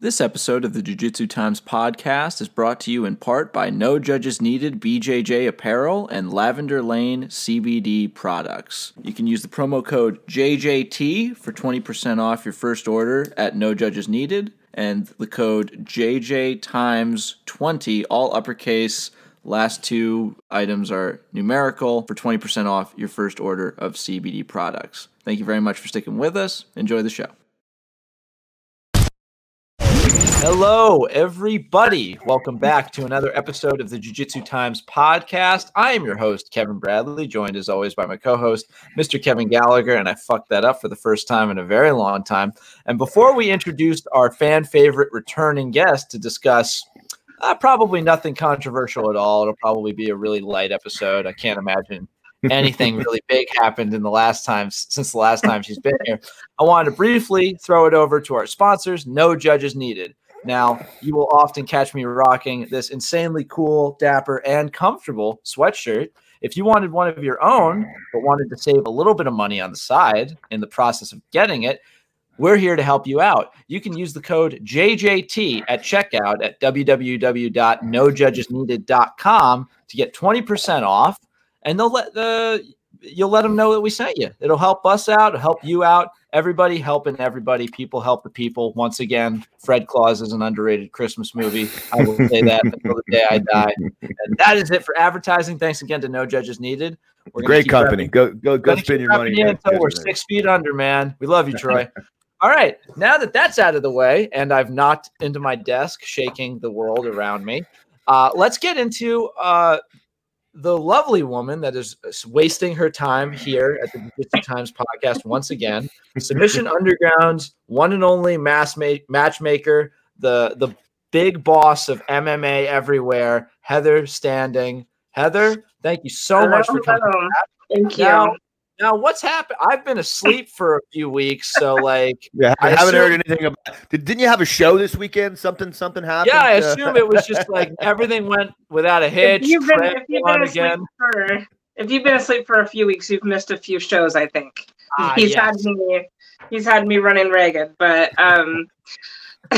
This episode of the Jiu Jitsu Times podcast is brought to you in part by No Judges Needed BJJ Apparel and Lavender Lane CBD products. You can use the promo code JJT for 20% off your first order at No Judges Needed and the code JJ Times 20, all uppercase. Last two items are numerical for 20% off your first order of CBD products. Thank you very much for sticking with us. Enjoy the show. Hello, everybody. Welcome back to another episode of the Jiu Jitsu Times podcast. I am your host, Kevin Bradley, joined as always by my co host, Mr. Kevin Gallagher. And I fucked that up for the first time in a very long time. And before we introduced our fan favorite returning guest to discuss uh, probably nothing controversial at all, it'll probably be a really light episode. I can't imagine anything really big happened in the last time since the last time she's been here. I wanted to briefly throw it over to our sponsors. No judges needed. Now, you will often catch me rocking this insanely cool, dapper, and comfortable sweatshirt. If you wanted one of your own, but wanted to save a little bit of money on the side in the process of getting it, we're here to help you out. You can use the code JJT at checkout at www.nojudgesneeded.com to get 20% off, and they'll let the you'll let them know that we sent you. It'll help us out, help you out. Everybody helping everybody. People help the people. Once again, Fred Claus is an underrated Christmas movie. I will say that until the day I die. And that is it for advertising. Thanks again to No Judges Needed. We're Great company. Go go go spend your money until we're six feet under, man. We love you, Troy. All right. Now that that's out of the way, and I've knocked into my desk, shaking the world around me, uh, let's get into uh, the lovely woman that is uh, wasting her time here at the Jiu Times podcast once again. Submission Underground's one and only mass ma- matchmaker, the the big boss of MMA everywhere, Heather Standing. Heather, thank you so hello, much for coming. Thank you. Now, now, what's happened? I've been asleep for a few weeks, so like, yeah, I, I haven't assume, heard anything about. Did, didn't you have a show this weekend? Something, something happened. Yeah, I assume it was just like everything went without a hitch. If you've been, if you've been asleep for, if you've been asleep for a few weeks, you've missed a few shows. I think ah, he's yes. had me, he's had me running ragged, but um.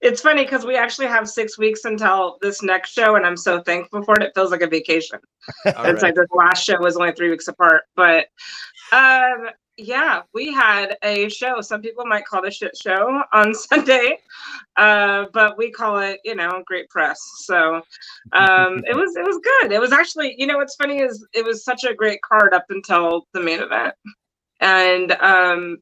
it's funny because we actually have six weeks until this next show, and I'm so thankful for it. It feels like a vacation. it's right. like this last show was only three weeks apart, but um, yeah, we had a show. Some people might call it a shit show on Sunday, uh, but we call it, you know, great press. So um, it was it was good. It was actually, you know, what's funny is it was such a great card up until the main event, and um,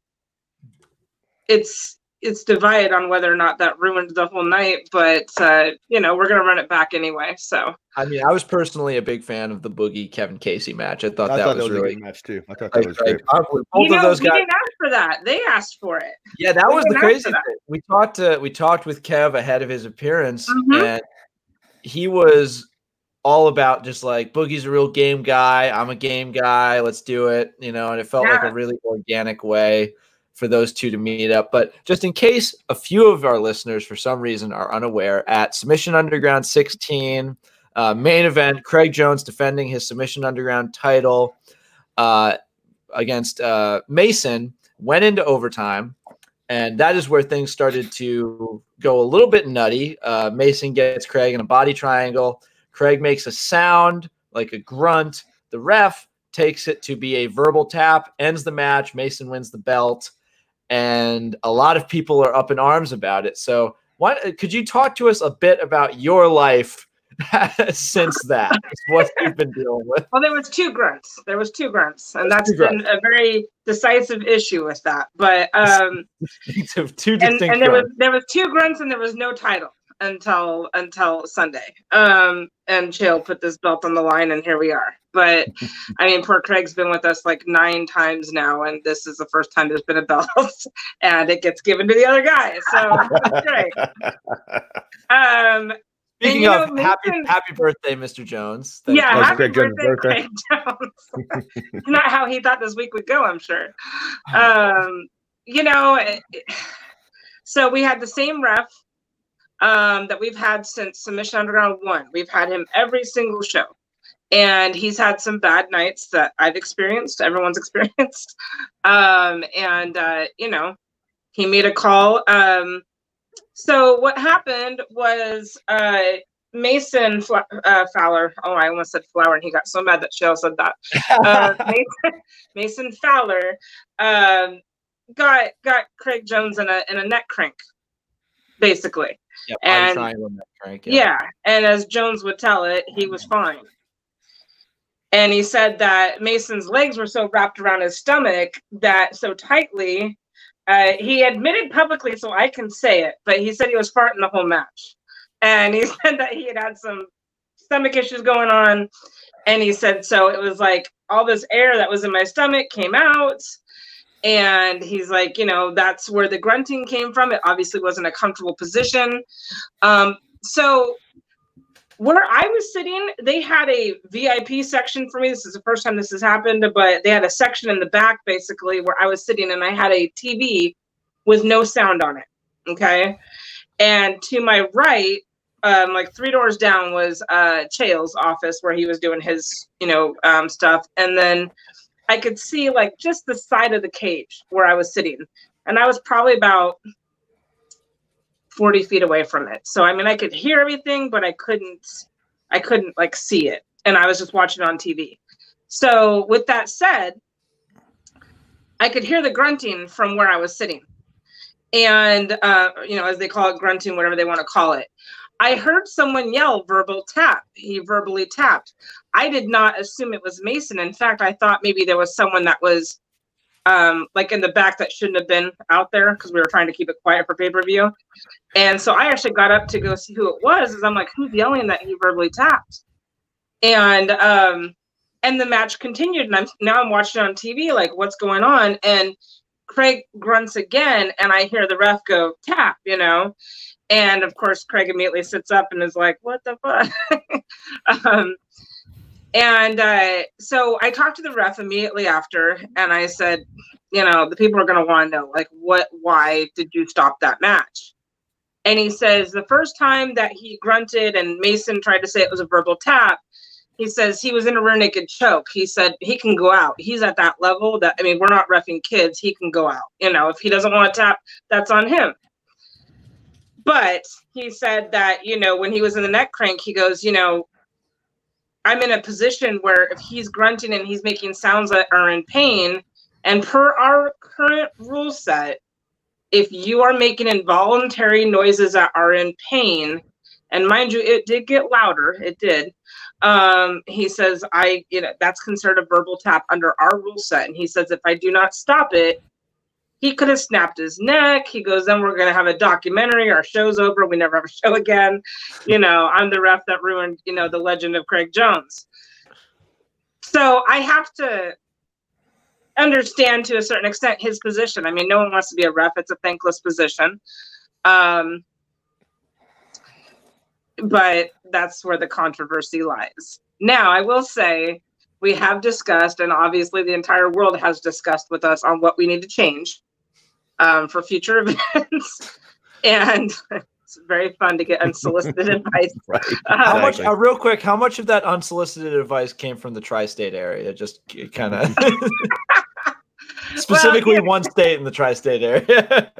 it's it's divided on whether or not that ruined the whole night, but uh, you know, we're gonna run it back anyway. So I mean, I was personally a big fan of the Boogie Kevin Casey match. I thought, I that, thought was that, was really a good match too. I thought that was great. Both you know, of those guys didn't ask for that. They asked for it. Yeah, that we was the crazy thing. We talked to we talked with Kev ahead of his appearance, mm-hmm. and he was all about just like Boogie's a real game guy. I'm a game guy. Let's do it. You know, and it felt yeah. like a really organic way for those two to meet up. But just in case a few of our listeners, for some reason, are unaware, at Submission Underground 16, uh, main event, Craig Jones defending his Submission Underground title uh, against uh, Mason, went into overtime. And that is where things started to go a little bit nutty. Uh, Mason gets Craig in a body triangle. Craig makes a sound like a grunt. The ref takes it to be a verbal tap, ends the match. Mason wins the belt and a lot of people are up in arms about it. So, what could you talk to us a bit about your life since that? what you've been dealing with? Well, there was two grunts. There was two grunts, and that's been a very decisive issue with that. But um, two and, and there was there was two grunts, and there was no title until until Sunday. Um, and Chael put this belt on the line, and here we are. But I mean, poor Craig's been with us like nine times now, and this is the first time there's been a belt, and it gets given to the other guy. So great. Um, Speaking and, of, know, happy happy birthday, Mr. Jones. Thank yeah, happy Craig birthday, birthday. Craig Jones. Not how he thought this week would go, I'm sure. Um, you know, so we had the same ref um, that we've had since Submission Underground 1. We've had him every single show. And he's had some bad nights that I've experienced, everyone's experienced. Um, and, uh, you know, he made a call um, So what happened was uh, Mason uh, Fowler. Oh, I almost said Flower, and he got so mad that Chael said that. Uh, Mason, Mason, Fowler um, got got Craig Jones in a in a neck crank, basically. Yeah, and crank, yeah. yeah, and as Jones would tell it, he was fine. And he said that Mason's legs were so wrapped around his stomach that so tightly, uh, he admitted publicly, so I can say it, but he said he was farting the whole match. And he said that he had had some stomach issues going on. And he said, so it was like all this air that was in my stomach came out. And he's like, you know, that's where the grunting came from. It obviously wasn't a comfortable position. Um, so where I was sitting, they had a VIP section for me. This is the first time this has happened, but they had a section in the back basically where I was sitting and I had a TV with no sound on it. Okay. And to my right, um, like three doors down was uh Chael's office where he was doing his, you know, um, stuff. And then I could see like just the side of the cage where I was sitting. And I was probably about 40 feet away from it. So I mean I could hear everything, but I couldn't I couldn't like see it. And I was just watching on TV. So with that said, I could hear the grunting from where I was sitting. And uh, you know, as they call it grunting, whatever they want to call it. I heard someone yell verbal tap. He verbally tapped. I did not assume it was Mason. In fact, I thought maybe there was someone that was um, like in the back that shouldn't have been out there because we were trying to keep it quiet for pay per view. And so I actually got up to go see who it was. As I'm like, who's yelling that he verbally tapped? And um, and the match continued. And I'm now I'm watching on TV, like what's going on? And Craig grunts again, and I hear the ref go tap, you know. And of course, Craig immediately sits up and is like, "What the fuck?" um, and uh, so I talked to the ref immediately after, and I said, you know, the people are going to want to know, like, what, why did you stop that match? And he says the first time that he grunted and Mason tried to say it was a verbal tap, he says he was in a rear naked choke. He said he can go out. He's at that level that, I mean, we're not refing kids. He can go out. You know, if he doesn't want to tap, that's on him. But he said that, you know, when he was in the neck crank, he goes, you know, I'm in a position where if he's grunting and he's making sounds that are in pain, and per our current rule set, if you are making involuntary noises that are in pain, and mind you, it did get louder, it did. Um, he says, I, you know, that's considered a verbal tap under our rule set. And he says, if I do not stop it, he could have snapped his neck. He goes, then we're going to have a documentary. Our show's over. We never have a show again. You know, I'm the ref that ruined, you know, the legend of Craig Jones. So I have to understand to a certain extent his position. I mean, no one wants to be a ref. It's a thankless position. Um, but that's where the controversy lies. Now, I will say we have discussed, and obviously the entire world has discussed with us on what we need to change um, for future events. and it's very fun to get unsolicited advice. Right. Um, how much? Uh, real quick, how much of that unsolicited advice came from the tri-state area? Just kind of specifically well, yeah. one state in the tri-state area.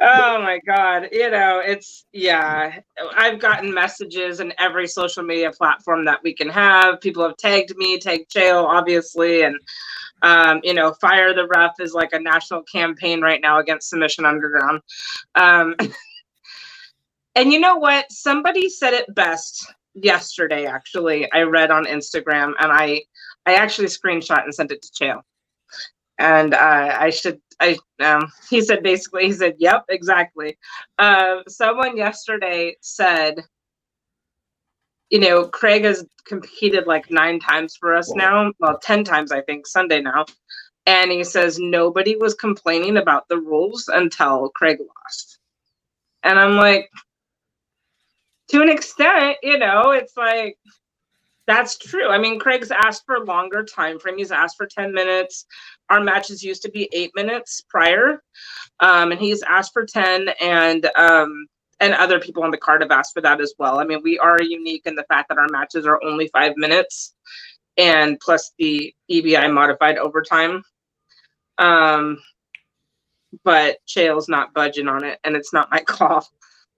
Oh my god you know it's yeah i've gotten messages in every social media platform that we can have people have tagged me tagged Chael obviously and um, you know, fire the ref is like a national campaign right now against Submission Underground. Um, and you know what? Somebody said it best yesterday. Actually, I read on Instagram, and I I actually screenshot and sent it to Chael. And uh, I should I um, he said basically he said yep exactly. Uh, someone yesterday said you know, Craig has competed like nine times for us now. Well, 10 times, I think, Sunday now. And he says nobody was complaining about the rules until Craig lost. And I'm like, to an extent, you know, it's like, that's true. I mean, Craig's asked for longer time frame. He's asked for 10 minutes. Our matches used to be eight minutes prior. Um, and he's asked for 10. And um, and other people on the card have asked for that as well. I mean, we are unique in the fact that our matches are only five minutes, and plus the EBI modified overtime. Um, but Chael's not budging on it, and it's not my call.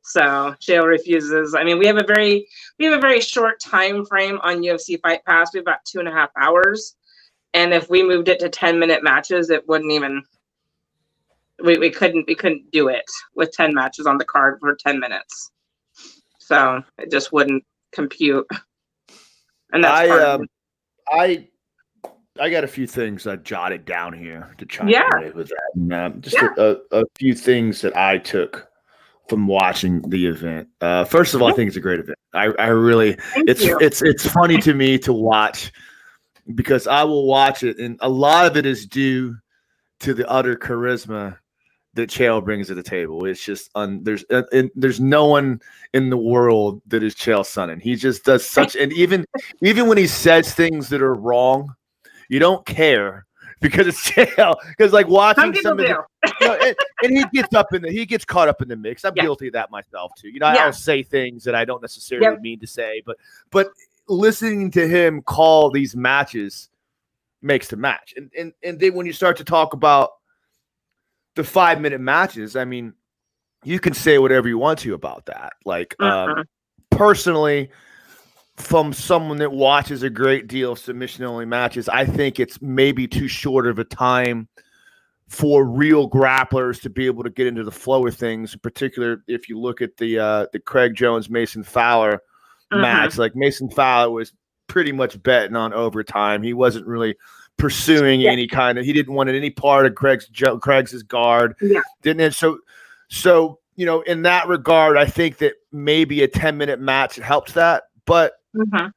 So Chael refuses. I mean, we have a very we have a very short time frame on UFC Fight Pass. We have about two and a half hours, and if we moved it to ten minute matches, it wouldn't even. We, we couldn't we couldn't do it with ten matches on the card for ten minutes, so it just wouldn't compute. And that's I um, I I got a few things I jotted down here to try yeah. with that. And, uh, just yeah. a, a, few things that I took from watching the event. Uh, first of all, I think it's a great event. I, I really Thank it's you. it's it's funny to me to watch because I will watch it, and a lot of it is due to the utter charisma that Chael brings to the table. It's just un, there's uh, there's no one in the world that is Chael Sonnen. He just does such and even even when he says things that are wrong, you don't care because it's Chael. Because like watching some, some of the, you know, and, and, he gets up in the he gets caught up in the mix. I'm yeah. guilty of that myself too. You know, yeah. I'll say things that I don't necessarily yep. mean to say, but but listening to him call these matches makes the match. And and and then when you start to talk about the five minute matches, I mean, you can say whatever you want to about that. Like um, personally, from someone that watches a great deal of submission only matches, I think it's maybe too short of a time for real grapplers to be able to get into the flow of things. In particular, if you look at the uh, the Craig Jones Mason Fowler uh-huh. match, like Mason Fowler was pretty much betting on overtime. He wasn't really pursuing yeah. any kind of. He didn't want any part of Craig's Craig's guard. Yeah. Didn't it? So so you know, in that regard, I think that maybe a ten minute match helps that, but Mm-hmm.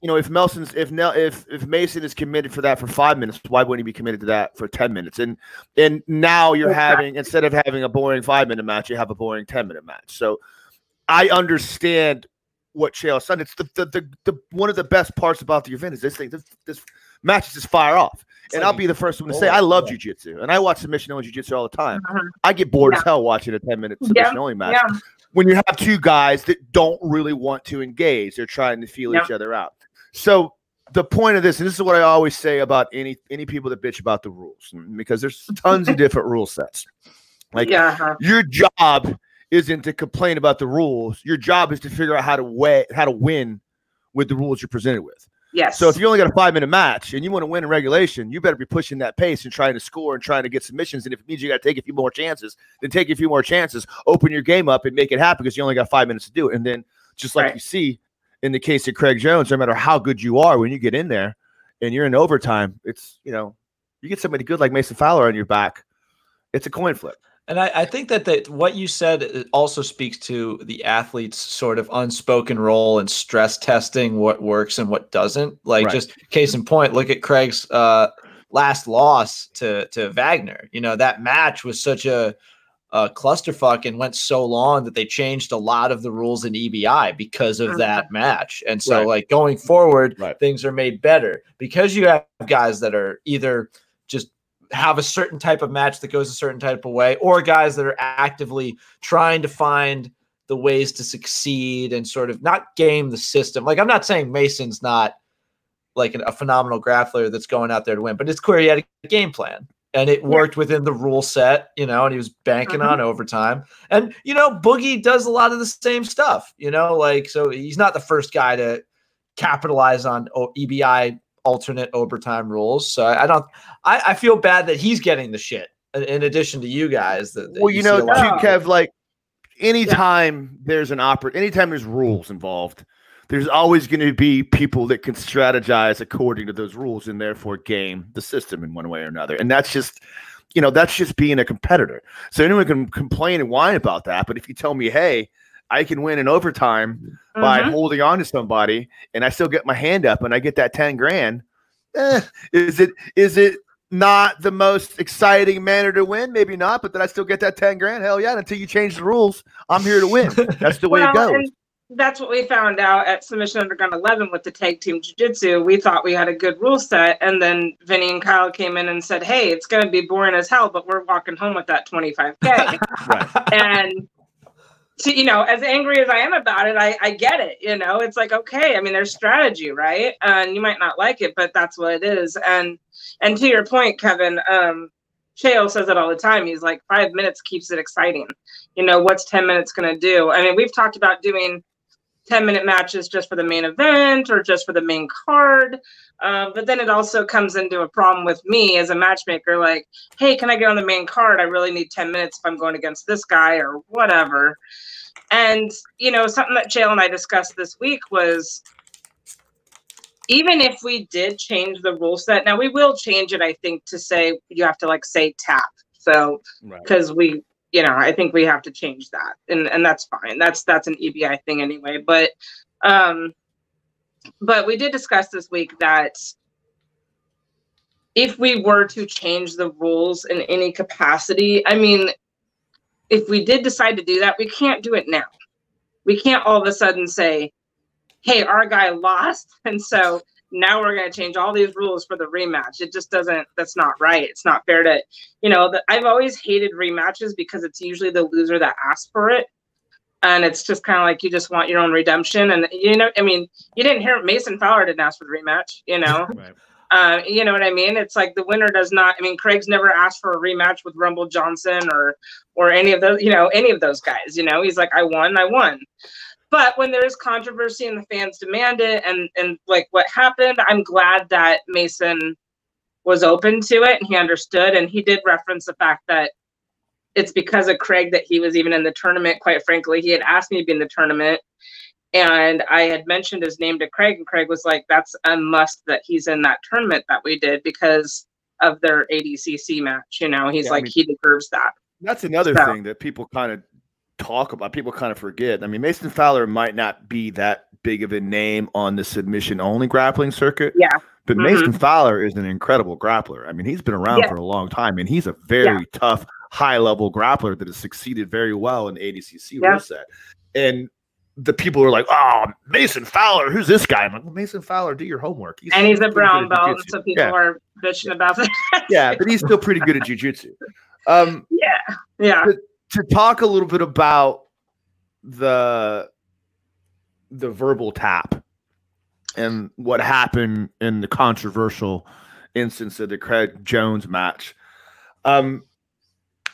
You know, if Melson's if Nel, if if Mason is committed for that for five minutes, why wouldn't he be committed to that for ten minutes? And and now you're exactly. having instead of having a boring five minute match, you have a boring ten minute match. So I understand what Chael's done. It's the, the the, the one of the best parts about the event is this thing. This this match is just fire off. It's and like, I'll be the first one to say I love yeah. jujitsu and I watch submission only jujitsu all the time. Uh-huh. I get bored yeah. as hell watching a 10 minute submission yeah. only match. Yeah when you have two guys that don't really want to engage, they're trying to feel each other out. So the point of this, and this is what I always say about any any people that bitch about the rules, because there's tons of different rule sets. Like yeah, uh-huh. your job isn't to complain about the rules. Your job is to figure out how to way how to win with the rules you're presented with. Yes. So if you only got a five minute match and you want to win in regulation, you better be pushing that pace and trying to score and trying to get submissions. And if it means you got to take a few more chances, then take a few more chances. Open your game up and make it happen because you only got five minutes to do it. And then just like right. you see in the case of Craig Jones, no matter how good you are when you get in there and you're in overtime, it's you know you get somebody good like Mason Fowler on your back, it's a coin flip. And I, I, think that the, what you said also speaks to the athlete's sort of unspoken role in stress testing what works and what doesn't. Like right. just case in point, look at Craig's uh, last loss to to Wagner. You know that match was such a, a clusterfuck and went so long that they changed a lot of the rules in EBI because of that mm-hmm. match. And so, right. like going forward, right. things are made better because you have guys that are either just have a certain type of match that goes a certain type of way, or guys that are actively trying to find the ways to succeed and sort of not game the system. Like I'm not saying Mason's not like an, a phenomenal grappler that's going out there to win, but it's clear he had a game plan and it worked within the rule set, you know, and he was banking mm-hmm. on overtime. And you know, Boogie does a lot of the same stuff, you know, like so he's not the first guy to capitalize on EBI alternate overtime rules. So I, I don't. I, I, feel bad that he's getting the shit in addition to you guys. That, that well, you, you know, too, Kev. Like anytime yeah. there's an opera, anytime there's rules involved, there's always going to be people that can strategize according to those rules and therefore game the system in one way or another. And that's just. You know, that's just being a competitor. So anyone can complain and whine about that. But if you tell me, hey, I can win in overtime mm-hmm. by holding on to somebody and I still get my hand up and I get that 10 grand. Eh, is it is it not the most exciting manner to win? Maybe not, but then I still get that 10 grand. Hell yeah, until you change the rules, I'm here to win. That's the way well, it goes. That's what we found out at Submission Underground 11 with the tag team jiu-jitsu. We thought we had a good rule set, and then Vinny and Kyle came in and said, "Hey, it's going to be boring as hell, but we're walking home with that 25k." right. And to, you know, as angry as I am about it, I, I get it. You know, it's like, okay, I mean, there's strategy, right? And you might not like it, but that's what it is. And, and to your point, Kevin, um, Chael says it all the time. He's like, five minutes keeps it exciting. You know, what's 10 minutes going to do? I mean, we've talked about doing 10 minute matches just for the main event or just for the main card. Uh, but then it also comes into a problem with me as a matchmaker like, hey, can I get on the main card? I really need 10 minutes if I'm going against this guy or whatever. And, you know, something that Chael and I discussed this week was even if we did change the rule set, now we will change it, I think, to say you have to like say tap. So, because right. we, you know, I think we have to change that, and and that's fine. That's that's an EBI thing anyway. But, um, but we did discuss this week that if we were to change the rules in any capacity, I mean, if we did decide to do that, we can't do it now. We can't all of a sudden say, hey, our guy lost. And so now we're going to change all these rules for the rematch. It just doesn't, that's not right. It's not fair to, you know, the, I've always hated rematches because it's usually the loser that asks for it. And it's just kind of like you just want your own redemption. And, you know, I mean, you didn't hear Mason Fowler didn't ask for the rematch, you know? right. Uh, you know what I mean? It's like the winner does not. I mean, Craig's never asked for a rematch with Rumble Johnson or or any of those. You know, any of those guys. You know, he's like, I won, I won. But when there is controversy and the fans demand it, and and like what happened, I'm glad that Mason was open to it and he understood, and he did reference the fact that it's because of Craig that he was even in the tournament. Quite frankly, he had asked me to be in the tournament, and I had mentioned his name to Craig, and Craig was like, "That's a must that he's in that tournament that we did because of their ADCC match." You know, he's yeah, like, I mean, he deserves that. That's another so. thing that people kind of talk about. People kind of forget. I mean, Mason Fowler might not be that big of a name on the submission only grappling circuit. Yeah. But mm-hmm. Mason Fowler is an incredible grappler. I mean, he's been around yeah. for a long time and he's a very yeah. tough, high level grappler that has succeeded very well in the ADCC yeah. rule set. And the people are like, "Oh, Mason Fowler, who's this guy?" I'm like, well, "Mason Fowler, do your homework." He's and he's a brown belt, so people yeah. are bitching about that. yeah, but he's still pretty good at jujitsu. Um, yeah, yeah to talk a little bit about the the verbal tap and what happened in the controversial instance of the Craig Jones match. Um,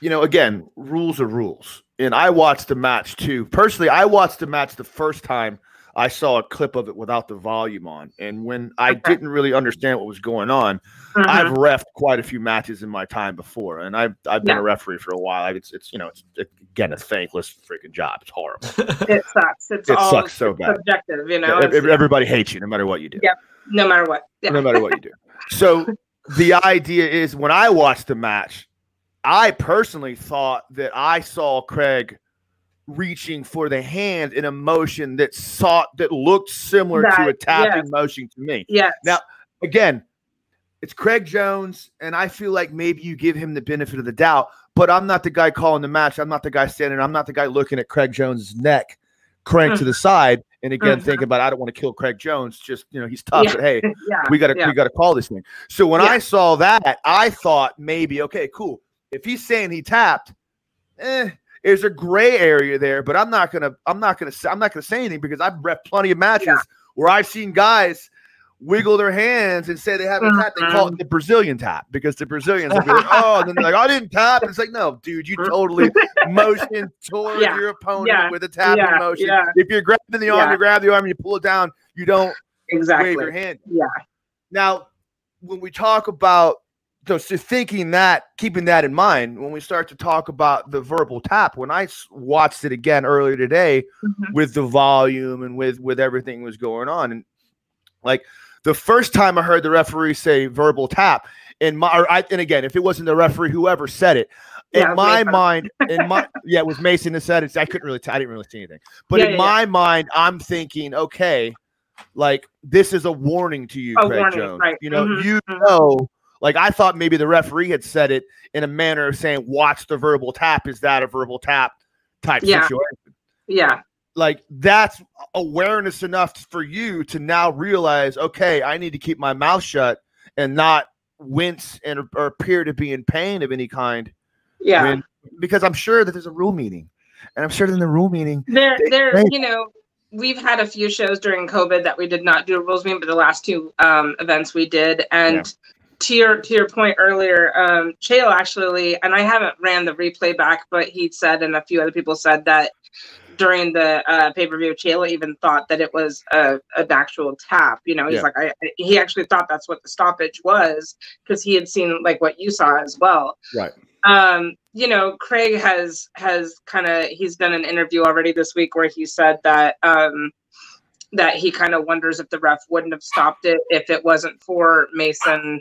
you know, again, rules are rules. And I watched the match too. Personally, I watched the match the first time I saw a clip of it without the volume on. And when I didn't really understand what was going on, mm-hmm. I've refed quite a few matches in my time before, and I've I've been yeah. a referee for a while. It's it's you know it's it, again a thankless freaking job. It's horrible. it sucks. It's it sucks so bad. Subjective, you know. Yeah, everybody hates you no matter what you do. Yeah, no matter what. Yeah. No matter what you do. So the idea is when I watched the match, I personally thought that I saw Craig reaching for the hand in a motion that sought that looked similar that, to a tapping yes. motion to me. Yeah. Now, again, it's Craig Jones, and I feel like maybe you give him the benefit of the doubt, but I'm not the guy calling the match. I'm not the guy standing. I'm not the guy looking at Craig Jones's neck crank to the side. And again, mm-hmm. thinking about I don't want to kill Craig Jones. Just you know, he's tough, yeah. but hey, yeah. we gotta yeah. we gotta call this thing. So when I saw that, I thought maybe, okay, cool. If he's saying he tapped, eh, there's a gray area there, but I'm not gonna I'm not gonna I'm not gonna say anything because I've read plenty of matches yeah. where I've seen guys wiggle their hands and say they haven't mm-hmm. tapped. They call it mm-hmm. the Brazilian tap because the Brazilians are like, oh, and then they're like, I didn't tap. And it's like, no, dude, you totally motion towards yeah. your opponent yeah. with a tapping yeah. motion. If you're grabbing the arm, you grab the arm, and you pull it down. You don't exactly wave your hand. Yeah. Now, when we talk about so, thinking that, keeping that in mind, when we start to talk about the verbal tap, when I watched it again earlier today mm-hmm. with the volume and with with everything was going on, and like the first time I heard the referee say verbal tap, in my I, and again, if it wasn't the referee, whoever said it, in yeah, my mind, in my yeah, it was Mason that said it. I couldn't really, t- I didn't really see anything, but yeah, in yeah, my mind, I'm thinking, okay, like this is a warning to you, a Craig warning, Jones. Right. You know, mm-hmm. you mm-hmm. know like I thought maybe the referee had said it in a manner of saying, "Watch the verbal tap." Is that a verbal tap type yeah. situation? Yeah. Like that's awareness enough for you to now realize, okay, I need to keep my mouth shut and not wince and or appear to be in pain of any kind. Yeah. When, because I'm sure that there's a rule meeting, and I'm sure in the rule meeting, there, there, you know, we've had a few shows during COVID that we did not do a rules meeting, but the last two um, events we did, and to your to your point earlier, um, Chael actually, and I haven't ran the replay back, but he said, and a few other people said that during the uh, pay per view, Chael even thought that it was a, an actual tap. You know, he's yeah. like, I, he actually thought that's what the stoppage was because he had seen like what you saw as well. Right. Um, you know, Craig has has kind of he's done an interview already this week where he said that um, that he kind of wonders if the ref wouldn't have stopped it if it wasn't for Mason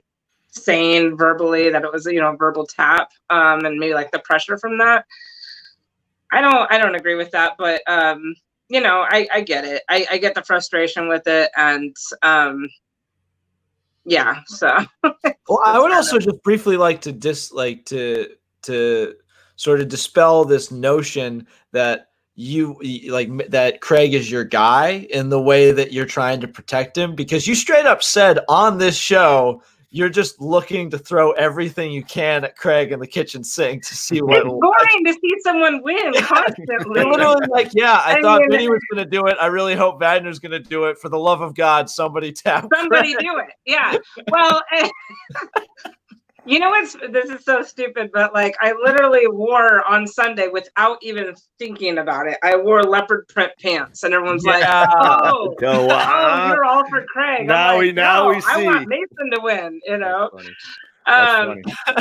saying verbally that it was you know a verbal tap um, and maybe like the pressure from that. I don't I don't agree with that, but um, you know I, I get it. I, I get the frustration with it, and um, yeah. So well, I would also of... just briefly like to dis like to to sort of dispel this notion that you like that Craig is your guy in the way that you're trying to protect him because you straight up said on this show you're just looking to throw everything you can at Craig in the kitchen sink to see what. It's boring to see someone win constantly. literally like, yeah, I, I thought mean, Vinny was going to do it. I really hope Wagner's going to do it. For the love of God, somebody tap. Somebody Craig. do it. Yeah. Well. You know what's this is so stupid, but like I literally wore on Sunday without even thinking about it. I wore leopard print pants, and everyone's yeah. like, "Oh, Go oh, you're all for Craig." Now like, we now no, we see. I want Mason to win. You know. Um,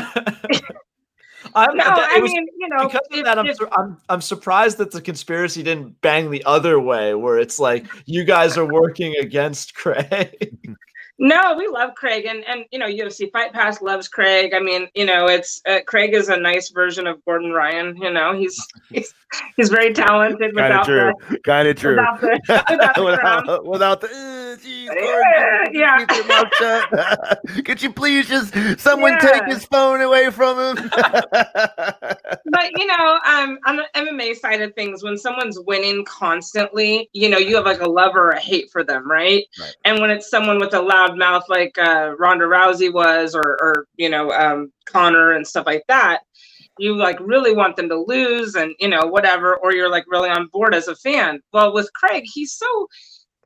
I'm, no, I was, mean, you know, because if, of that, I'm, if, I'm, I'm surprised that the conspiracy didn't bang the other way, where it's like you guys are working against Craig. No, we love Craig, and and you know UFC Fight Pass loves Craig. I mean, you know, it's uh, Craig is a nice version of Gordon Ryan. You know, he's he's, he's very talented. Kind of true. Kind of true. Without the, without, without, without the uh, geez, Gordon, yeah. Could you please just someone yeah. take his phone away from him? but you know, um, on the MMA side of things, when someone's winning constantly, you know, you have like a love or a hate for them, right? right. And when it's someone with a loud mouth like uh, Ronda Rousey was, or, or you know, um, Conor and stuff like that, you like really want them to lose and you know whatever, or you're like really on board as a fan. Well, with Craig, he's so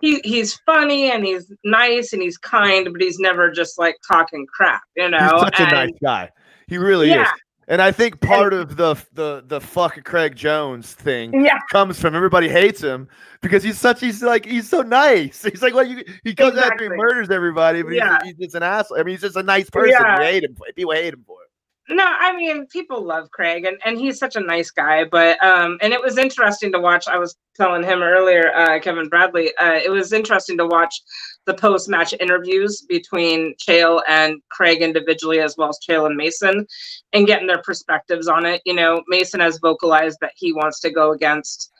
he he's funny and he's nice and he's kind, but he's never just like talking crap, you know. He's such and, a nice guy. He really yeah. is. And I think part of the the the fuck Craig Jones thing yeah. comes from everybody hates him because he's such he's like he's so nice. He's like well you he comes exactly. after he murders everybody, but yeah. he's, he's just an asshole. I mean he's just a nice person. Yeah. You hate him. People hate him for it. No, I mean people love Craig and, and he's such a nice guy. But um and it was interesting to watch. I was telling him earlier, uh, Kevin Bradley, uh, it was interesting to watch the post match interviews between Chael and Craig individually, as well as Chael and Mason, and getting their perspectives on it. You know, Mason has vocalized that he wants to go against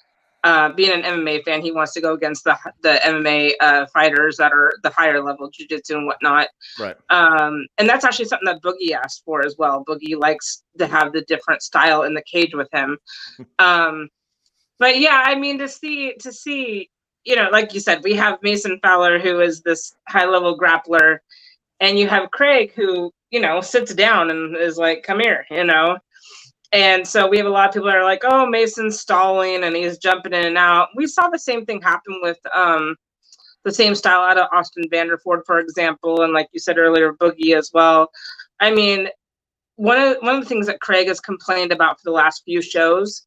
uh, being an MMA fan, he wants to go against the the MMA uh, fighters that are the higher level jujitsu and whatnot. Right. Um, and that's actually something that Boogie asked for as well. Boogie likes to have the different style in the cage with him. um, but yeah, I mean to see to see, you know, like you said, we have Mason Fowler who is this high level grappler, and you have Craig who you know sits down and is like, "Come here," you know. And so we have a lot of people that are like, oh, Mason's stalling and he's jumping in and out. We saw the same thing happen with um, the same style out of Austin Vanderford, for example, and like you said earlier, Boogie as well. I mean, one of one of the things that Craig has complained about for the last few shows,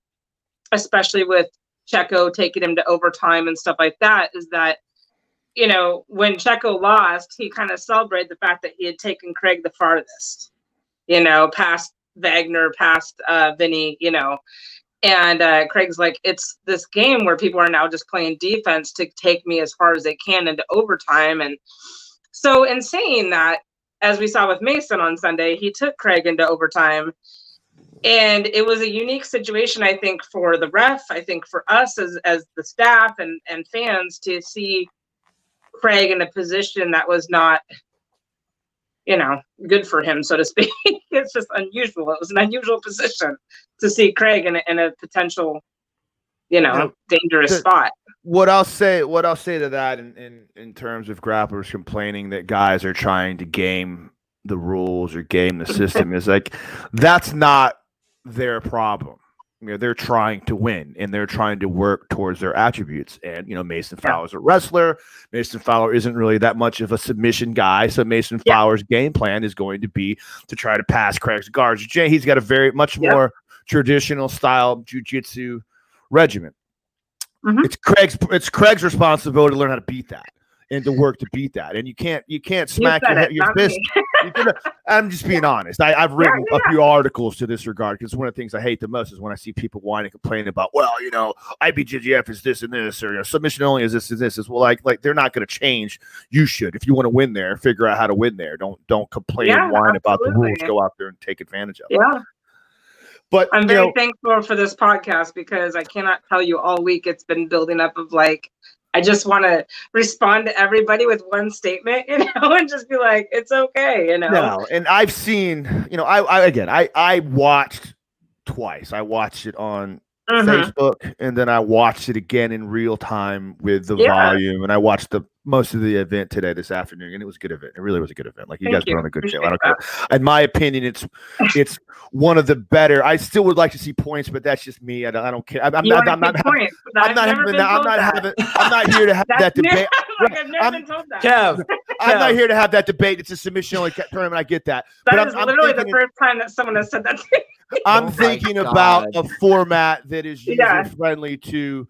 especially with Checo taking him to overtime and stuff like that, is that you know when Checo lost, he kind of celebrated the fact that he had taken Craig the farthest, you know, past Wagner past uh, Vinny, you know. And uh, Craig's like, it's this game where people are now just playing defense to take me as far as they can into overtime. And so, in saying that, as we saw with Mason on Sunday, he took Craig into overtime. And it was a unique situation, I think, for the ref, I think for us as, as the staff and, and fans to see Craig in a position that was not you know, good for him, so to speak. it's just unusual. It was an unusual position to see Craig in a, in a potential, you know, dangerous the, spot. What I'll say, what I'll say to that, in, in in terms of grapplers complaining that guys are trying to game the rules or game the system, is like that's not their problem. You know, they're trying to win and they're trying to work towards their attributes. And, you know, Mason yeah. Fowler's a wrestler. Mason Fowler isn't really that much of a submission guy. So Mason yeah. Fowler's game plan is going to be to try to pass Craig's guards. Jay, he's got a very much yeah. more traditional style jujitsu regimen. Mm-hmm. It's Craig's it's Craig's responsibility to learn how to beat that and to work to beat that. And you can't you can't smack you your, your fist. I'm just being honest. I, have written yeah, yeah. a few articles to this regard because one of the things I hate the most is when I see people whining and complaining about, well, you know, IBJJF is this and this, or you know, submission only is this and this. Is well, like like they're not going to change. You should, if you want to win there, figure out how to win there. Don't don't complain yeah, and whine about the rules. Go out there and take advantage of it. Yeah. But I'm very know, thankful for this podcast because I cannot tell you all week it's been building up of like I just want to respond to everybody with one statement, you know, and just be like, it's okay, you know. No, and I've seen, you know, I, I again, I I watched twice. I watched it on mm-hmm. Facebook, and then I watched it again in real time with the yeah. volume, and I watched the most of the event today this afternoon, and it was a good event. It really was a good event. Like you Thank guys you. put on a good Appreciate show. I don't that. care. In my opinion, it's it's one of the better. I still would like to see points, but that's just me. I don't, I don't care. I'm, I'm not. I'm not. Having, I'm not. Having, I'm not having. I'm not here to have that debate. like I've never I'm, been told that. Kev, I'm Kev. not here to have that debate. It's a submission only tournament. I get that. That but is I'm, literally the first time that someone has said that. I'm oh thinking about a format that is user yeah. friendly to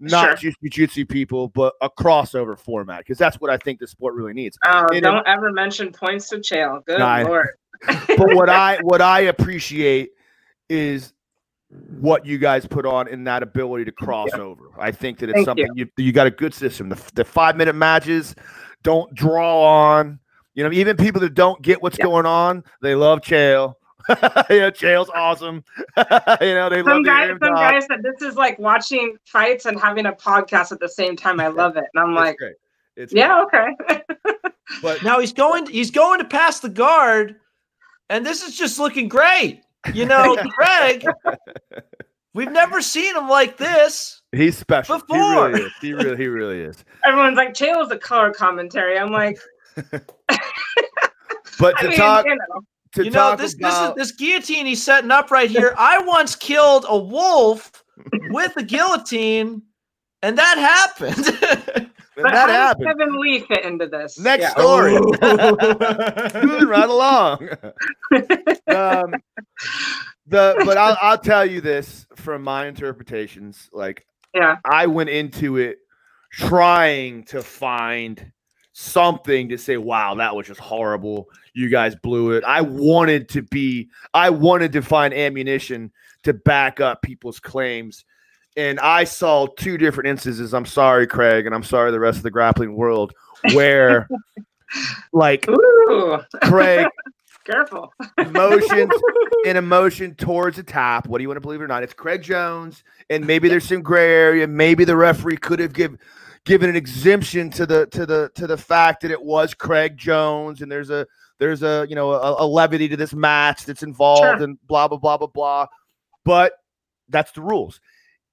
not sure. just jiu-jitsu people, but a crossover format because that's what I think the sport really needs. Oh, don't it, ever mention points to Chael. Good nah, lord. but what I what I appreciate is what you guys put on in that ability to cross yeah. over. I think that it's Thank something you. you you got a good system. The, the five minute matches don't draw on. You know, even people that don't get what's yeah. going on, they love Chael. yeah, Chael's awesome. you know, they some love guys. Some guys said this is like watching fights and having a podcast at the same time. I love it, and I'm it's like, great. It's yeah, great. okay. but now he's going. He's going to pass the guard, and this is just looking great. You know, Greg. We've never seen him like this. He's special. Before. He really is. He really, he really is. Everyone's like, Chael's a color commentary. I'm like, but to I mean, talk, you know to you know this about... this is this guillotine he's setting up right here. I once killed a wolf with a guillotine, and that happened. and but that happened. Kevin Lee fit into this. Next yeah. story. right along. um, the but I'll I'll tell you this from my interpretations. Like, yeah, I went into it trying to find something to say, wow, that was just horrible. You guys blew it. I wanted to be, I wanted to find ammunition to back up people's claims. And I saw two different instances. I'm sorry, Craig, and I'm sorry, the rest of the grappling world, where like Craig careful emotions in emotion towards the top. What do you want to believe it or not? It's Craig Jones, and maybe there's some gray area. Maybe the referee could have given given an exemption to the to the to the fact that it was Craig Jones and there's a there's a you know a, a levity to this match that's involved sure. and blah blah blah blah blah. But that's the rules.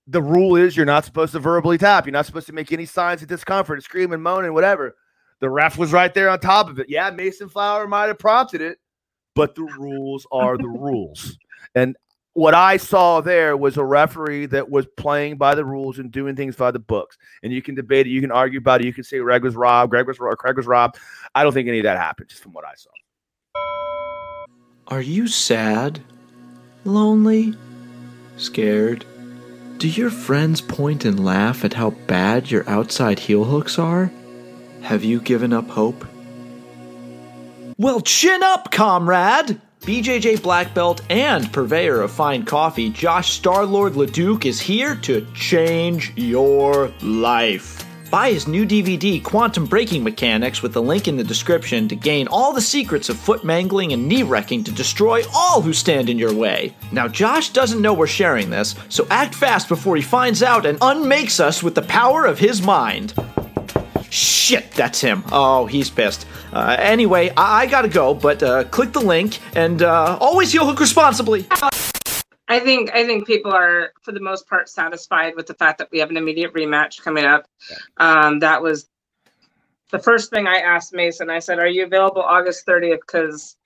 The rule is you're not supposed to verbally tap. You're not supposed to make any signs of discomfort, scream and moan and whatever. The ref was right there on top of it. Yeah, Mason Flower might have prompted it, but the rules are the rules. And what I saw there was a referee that was playing by the rules and doing things by the books. And you can debate it, you can argue about it, you can say Greg was robbed, Greg was robbed, Craig was robbed. I don't think any of that happened, just from what I saw. Are you sad? Lonely? Scared? Do your friends point and laugh at how bad your outside heel hooks are? Have you given up hope? Well, chin up, comrade! BJJ Black Belt and purveyor of fine coffee, Josh Starlord LeDuc is here to change your life. Buy his new DVD, Quantum Breaking Mechanics, with the link in the description to gain all the secrets of foot mangling and knee wrecking to destroy all who stand in your way. Now, Josh doesn't know we're sharing this, so act fast before he finds out and unmakes us with the power of his mind. Shit, that's him. Oh, he's pissed. Uh, anyway, I-, I, gotta go, but uh, click the link and uh, always heel hook responsibly. I think I think people are for the most part satisfied with the fact that we have an immediate rematch coming up. Um, that was the first thing I asked Mason. I said, "Are you available August 30th?" Because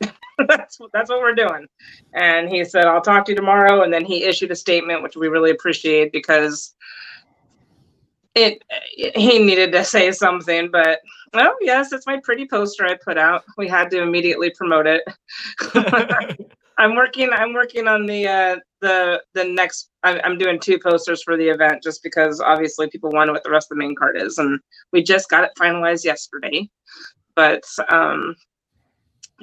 that's that's what we're doing. And he said, I'll talk to you tomorrow. And then he issued a statement, which we really appreciate because it he needed to say something. But oh yes, it's my pretty poster I put out. We had to immediately promote it. I'm working. I'm working on the uh, the the next. I'm, I'm doing two posters for the event just because obviously people want to know what the rest of the main card is, and we just got it finalized yesterday. But um,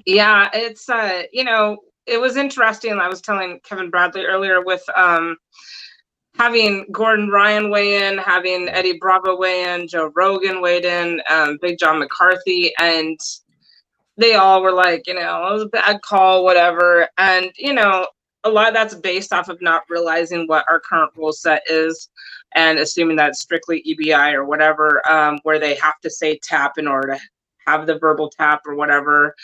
yeah, it's uh, you know, it was interesting. I was telling Kevin Bradley earlier with um, having Gordon Ryan weigh in, having Eddie Bravo weigh in, Joe Rogan weighed in, um, Big John McCarthy, and they all were like, you know, it was a bad call, whatever. And, you know, a lot of that's based off of not realizing what our current rule set is and assuming that it's strictly EBI or whatever, um, where they have to say tap in order to have the verbal tap or whatever.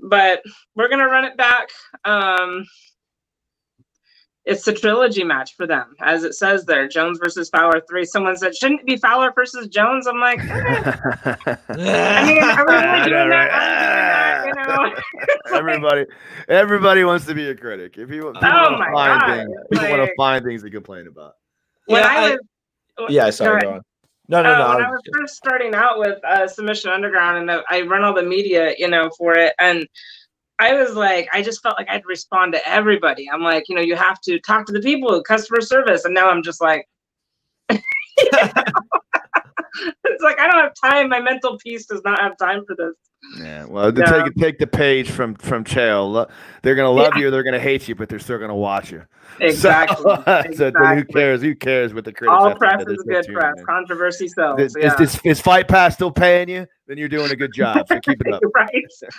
But we're going to run it back. Um, it's the trilogy match for them, as it says there. Jones versus Fowler three. Someone said, shouldn't it be Fowler versus Jones? I'm like, eh. I mean, are we really doing that? You know? everybody, everybody wants to be a critic. If you, people oh want to find God. things, people like, want to find things to complain about. When yeah, I, was, yeah, sorry, go on. No, no, uh, no. When I was first starting out with uh, Submission Underground, and I run all the media, you know, for it, and I was like, I just felt like I'd respond to everybody. I'm like, you know, you have to talk to the people, customer service. And now I'm just like, it's like I don't have time. My mental peace does not have time for this. Yeah, well, to take take the page from from Chael, they're gonna love yeah. you, they're gonna hate you, but they're still gonna watch you. Exactly. So, exactly. so who cares? Who cares what the critics? All press is good press. Man. Controversy sells. Is, yeah. is, is, Fight Pass still paying you? Then you're doing a good job. So keep it up. right.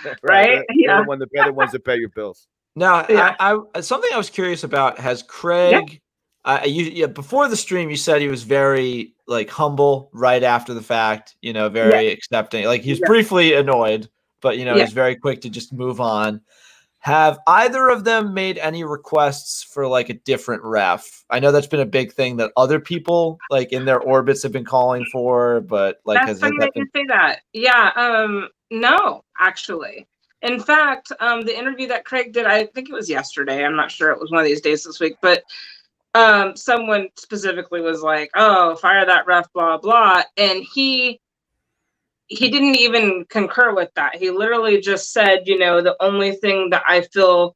right. right. They're, yeah. the, one, they're the ones that pay your bills. Now, yeah. I, I, something I was curious about has Craig. Uh, you, yeah, before the stream, you said he was very like humble right after the fact. You know, very yeah. accepting. Like he's yeah. briefly annoyed, but you know, he's very quick to just move on. Have either of them made any requests for like a different ref? I know that's been a big thing that other people like in their orbits have been calling for, but like that's has, funny that been... say that. Yeah, um, no, actually. In fact, um, the interview that Craig did, I think it was yesterday. I'm not sure. It was one of these days this week, but um, someone specifically was like, "Oh, fire that ref," blah blah, and he he didn't even concur with that. He literally just said, you know, the only thing that I feel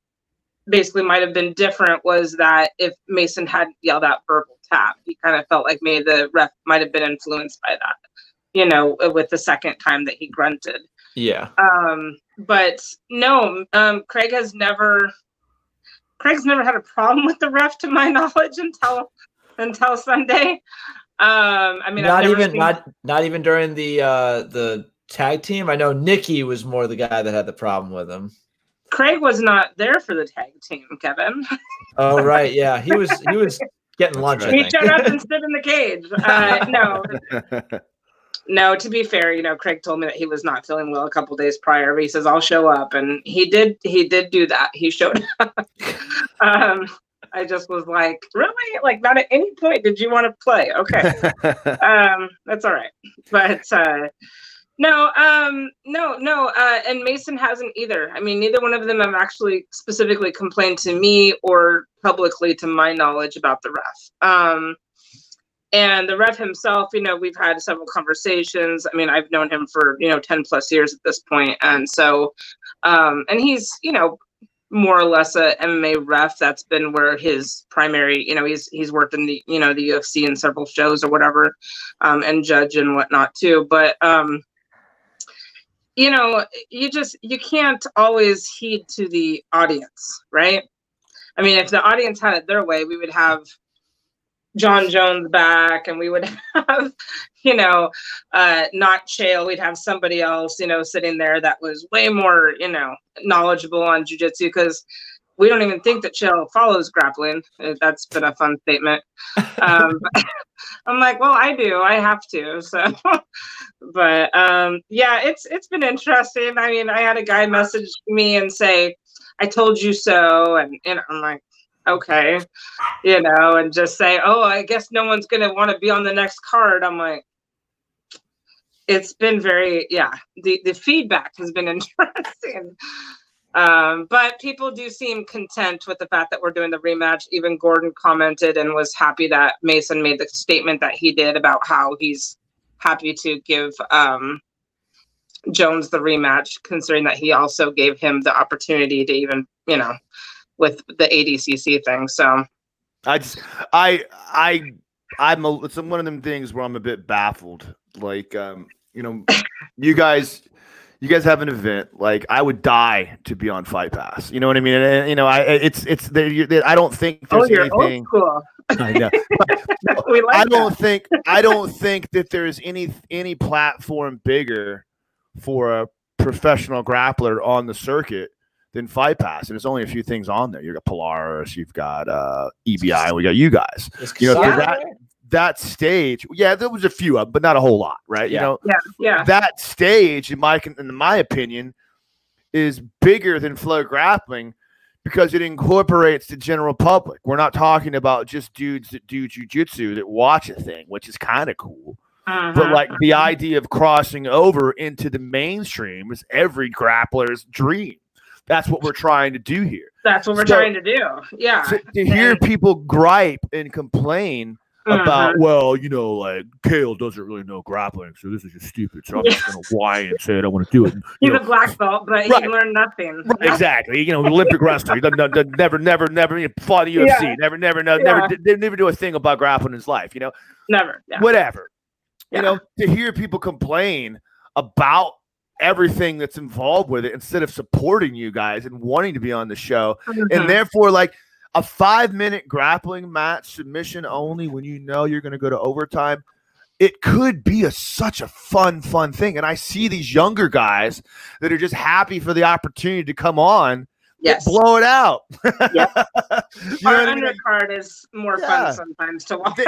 basically might have been different was that if Mason hadn't yelled out verbal tap, he kind of felt like maybe the ref might have been influenced by that, you know, with the second time that he grunted. Yeah. Um, but no, um, Craig has never Craig's never had a problem with the ref to my knowledge until until Sunday. Um, I mean, not even seen... not not even during the uh the tag team. I know Nicky was more the guy that had the problem with him. Craig was not there for the tag team, Kevin. oh right, yeah, he was he was getting lunch. He showed up and stood in the cage. Uh, no, no. To be fair, you know, Craig told me that he was not feeling well a couple days prior. But he says I'll show up, and he did. He did do that. He showed up. um, I just was like, really? Like, not at any point did you want to play? Okay, um, that's all right. But uh, no, um, no, no. Uh, and Mason hasn't either. I mean, neither one of them have actually specifically complained to me or publicly, to my knowledge, about the ref. Um, and the ref himself, you know, we've had several conversations. I mean, I've known him for you know ten plus years at this point, and so, um, and he's you know more or less a MMA ref. That's been where his primary, you know, he's he's worked in the you know the UFC in several shows or whatever, um, and judge and whatnot too. But um, you know, you just you can't always heed to the audience, right? I mean, if the audience had it their way, we would have Jon Jones back, and we would have, you know, uh, not Chael. We'd have somebody else, you know, sitting there that was way more, you know, knowledgeable on jujitsu because we don't even think that Chael follows grappling. Uh, that's been a fun statement. Um, I'm like, well, I do. I have to. So, but um, yeah, it's it's been interesting. I mean, I had a guy message me and say, "I told you so," and, and I'm like, okay, you know, and just say, oh, I guess no one's going to want to be on the next card. I'm like, it's been very, yeah, the, the feedback has been interesting. Um, but people do seem content with the fact that we're doing the rematch. Even Gordon commented and was happy that Mason made the statement that he did about how he's happy to give um, Jones the rematch, considering that he also gave him the opportunity to even, you know, with the ADCC thing. So I just, I, I, I'm a, it's one of them things where I'm a bit baffled. Like, um, you know, you guys, you guys have an event like I would die to be on Fight Pass. You know what I mean? And, and you know, I it's it's there. I don't think there's oh, anything. Cool. I know. like I don't that. think I don't think that there's any any platform bigger for a professional grappler on the circuit than Fight Pass. And there's only a few things on there. You've got Polaris, you've got uh, EBI, we got you guys. You know, that, that stage, yeah, there was a few of them, but not a whole lot, right? Yeah. You know, yeah, yeah. That stage, in my in my opinion, is bigger than Flow Grappling because it incorporates the general public. We're not talking about just dudes that do jujitsu that watch a thing, which is kind of cool. Uh-huh. But like the idea of crossing over into the mainstream is every grappler's dream. That's what we're trying to do here. That's what we're so, trying to do. Yeah. To, to hear people gripe and complain about uh-huh. well, you know, like Chael doesn't really know grappling, so this is just stupid. So I'm just gonna whine and say I don't want to do it. He's know, a black belt, but right. he learned nothing. Right, exactly. You know, Olympic wrestler. He doesn't, doesn't, never, never, never you know, fought the UFC. Yeah. Never, never, no, yeah. never, never do a thing about grappling in his life. You know, never. Yeah. Whatever. You know, to hear people complain about everything that's involved with it instead of supporting you guys and wanting to be on the show, mm-hmm. and therefore like a five minute grappling match submission only when you know you're going to go to overtime it could be a such a fun fun thing and i see these younger guys that are just happy for the opportunity to come on yes. blow it out yep. our undercard I mean? is more yeah. fun sometimes to watch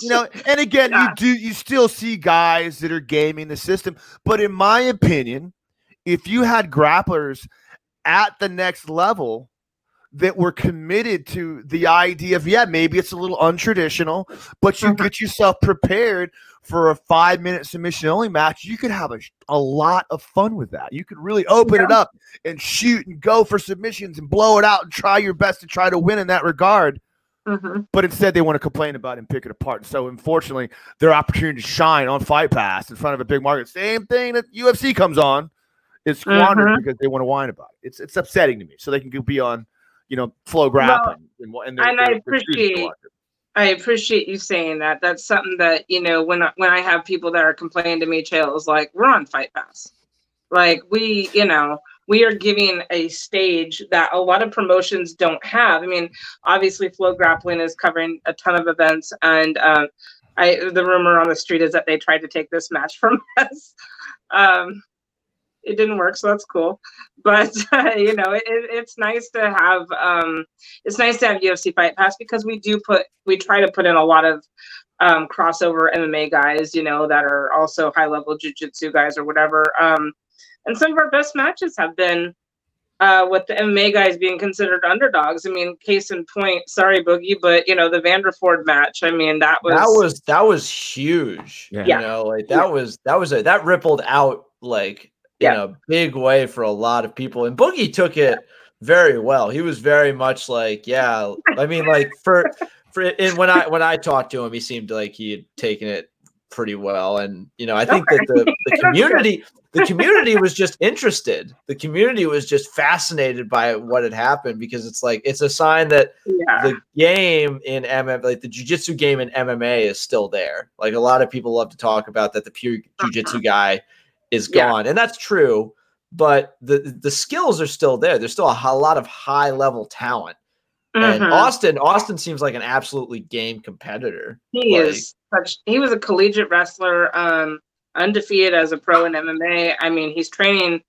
you know and again yeah. you do you still see guys that are gaming the system but in my opinion if you had grapplers at the next level that were committed to the idea of yeah maybe it's a little untraditional but you mm-hmm. get yourself prepared for a five minute submission only match you could have a, a lot of fun with that you could really open yeah. it up and shoot and go for submissions and blow it out and try your best to try to win in that regard mm-hmm. but instead they want to complain about it and pick it apart so unfortunately their opportunity to shine on fight pass in front of a big market same thing that ufc comes on is squandered mm-hmm. because they want to whine about it it's, it's upsetting to me so they can be on you know, FloGrappling. Well, and, and, and I appreciate I appreciate you saying that. That's something that you know when I, when I have people that are complaining to me, Chael is like, we're on Fight Pass. Like we, you know, we are giving a stage that a lot of promotions don't have. I mean, obviously, Flow Grappling is covering a ton of events, and uh, I the rumor on the street is that they tried to take this match from us. Um, it didn't work, so that's cool. But uh, you know, it, it's nice to have um, it's nice to have UFC Fight Pass because we do put we try to put in a lot of um, crossover MMA guys, you know, that are also high level jiu-jitsu guys or whatever. Um, and some of our best matches have been uh, with the MMA guys being considered underdogs. I mean, case in point, sorry Boogie, but you know the Vanderford match. I mean, that was that was that was huge. Yeah. You know, like that yeah. was that was a that rippled out like yeah. in a big way for a lot of people. And Boogie took it very well. He was very much like, yeah. I mean, like for for and when I when I talked to him, he seemed like he had taken it pretty well. And you know, I think that the, the community the community was just interested. The community was just fascinated by what had happened because it's like it's a sign that yeah. the game in MMA, like the jujitsu game in MMA, is still there. Like a lot of people love to talk about that. The pure jujitsu guy is gone, yeah. and that's true. But the the skills are still there. There's still a, a lot of high level talent. Mm-hmm. And Austin, Austin seems like an absolutely game competitor. He like, is such. He was a collegiate wrestler, um, undefeated as a pro in MMA. I mean, he's training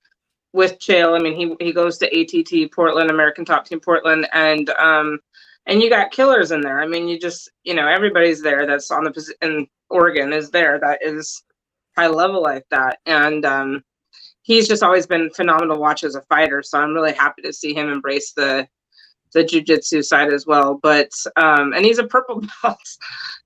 with Chael. I mean, he he goes to ATT Portland, American Top Team Portland, and um, and you got killers in there. I mean, you just you know everybody's there that's on the position. in Oregon is there that is high level like that. And um, he's just always been phenomenal watch as a fighter. So I'm really happy to see him embrace the the jujitsu side as well. But um, and he's a purple belt.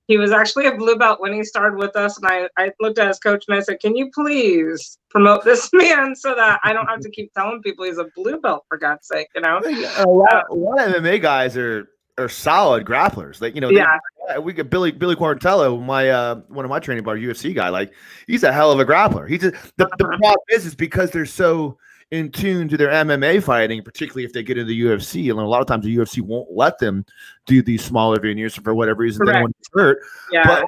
he was actually a blue belt when he started with us, and I I looked at his coach and I said, "Can you please promote this man so that I don't have to keep telling people he's a blue belt for God's sake?" You know, a lot, a lot of MMA guys are are solid grapplers. Like you know, yeah. They, we get Billy Billy Quarantillo, my uh, one of my training bar UFC guy. Like he's a hell of a grappler. He's a, the the uh-huh. problem is is because they're so in tune to their MMA fighting, particularly if they get into the UFC. And a lot of times the UFC won't let them do these smaller venues for whatever reason. Correct. They want to hurt. Yeah. But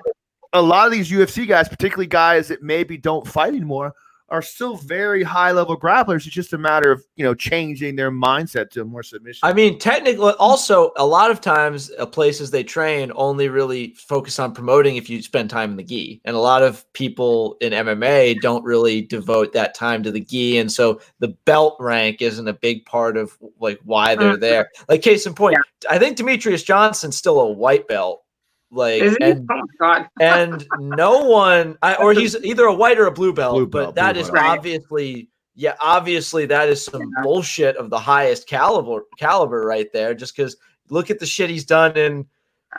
a lot of these UFC guys, particularly guys that maybe don't fight anymore, are still very high level grapplers. It's just a matter of you know changing their mindset to more submission. I mean, technically, also a lot of times uh, places they train only really focus on promoting if you spend time in the gi, and a lot of people in MMA don't really devote that time to the gi, and so the belt rank isn't a big part of like why they're mm-hmm. there. Like case in point, yeah. I think Demetrious Johnson's still a white belt like and, oh and no one I, or he's either a white or a blue belt, blue belt but that is belt. obviously yeah obviously that is some yeah. bullshit of the highest caliber caliber right there just because look at the shit he's done in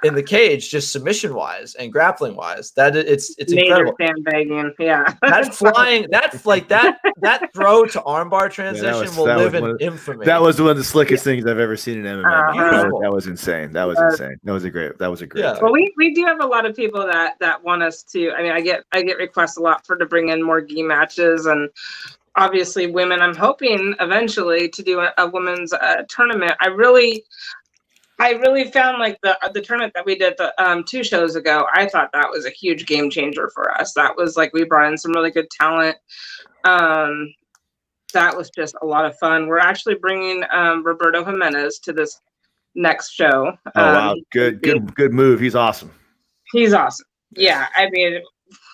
in the cage, just submission wise and grappling wise. That it's it's Major incredible. Sandbagging, yeah. That flying, that like that that throw to armbar transition yeah, was, will live in of, infamy. That was one of the slickest yeah. things I've ever seen in MMA. Uh-huh. That, was, that, was, insane. That was uh, insane. That was a great. That was a great. Yeah. Well, we we do have a lot of people that that want us to. I mean, I get I get requests a lot for to bring in more gi matches and obviously women. I'm hoping eventually to do a, a women's uh, tournament. I really I really found like the the tournament that we did the um, two shows ago. I thought that was a huge game changer for us. That was like we brought in some really good talent. Um, that was just a lot of fun. We're actually bringing um, Roberto Jimenez to this next show. Oh wow, um, good, good, good move. He's awesome. He's awesome. Yeah, I mean,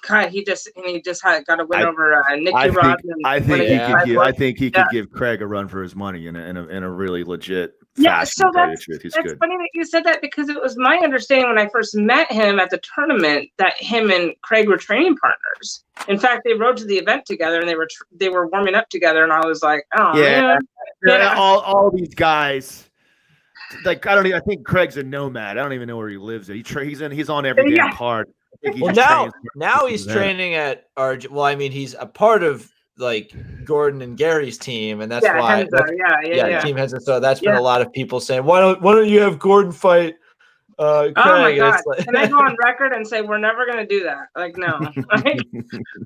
God, he just he just had got a win I, over uh, Nicky I think, I think he could give, I think he could give Craig a run for his money in a, in a, in a really legit yeah, so that's, that's good. funny that you said that because it was my understanding when I first met him at the tournament that him and Craig were training partners. In fact, they rode to the event together and they were tr- they were warming up together, and I was like, oh yeah, yeah. all all these guys. Like I don't even. I think Craig's a nomad. I don't even know where he lives. He tra- he's in. He's on every yeah. damn card. Well, now now he's training at our. Well, I mean, he's a part of like Gordon and Gary's team, and that's yeah, why that's, yeah, yeah, yeah, yeah, team heads so that's been a lot of people saying, why don't why don't you have Gordon fight? Uh, Craig? Oh my god! Like... Can I go on record and say we're never gonna do that? Like, no. Like,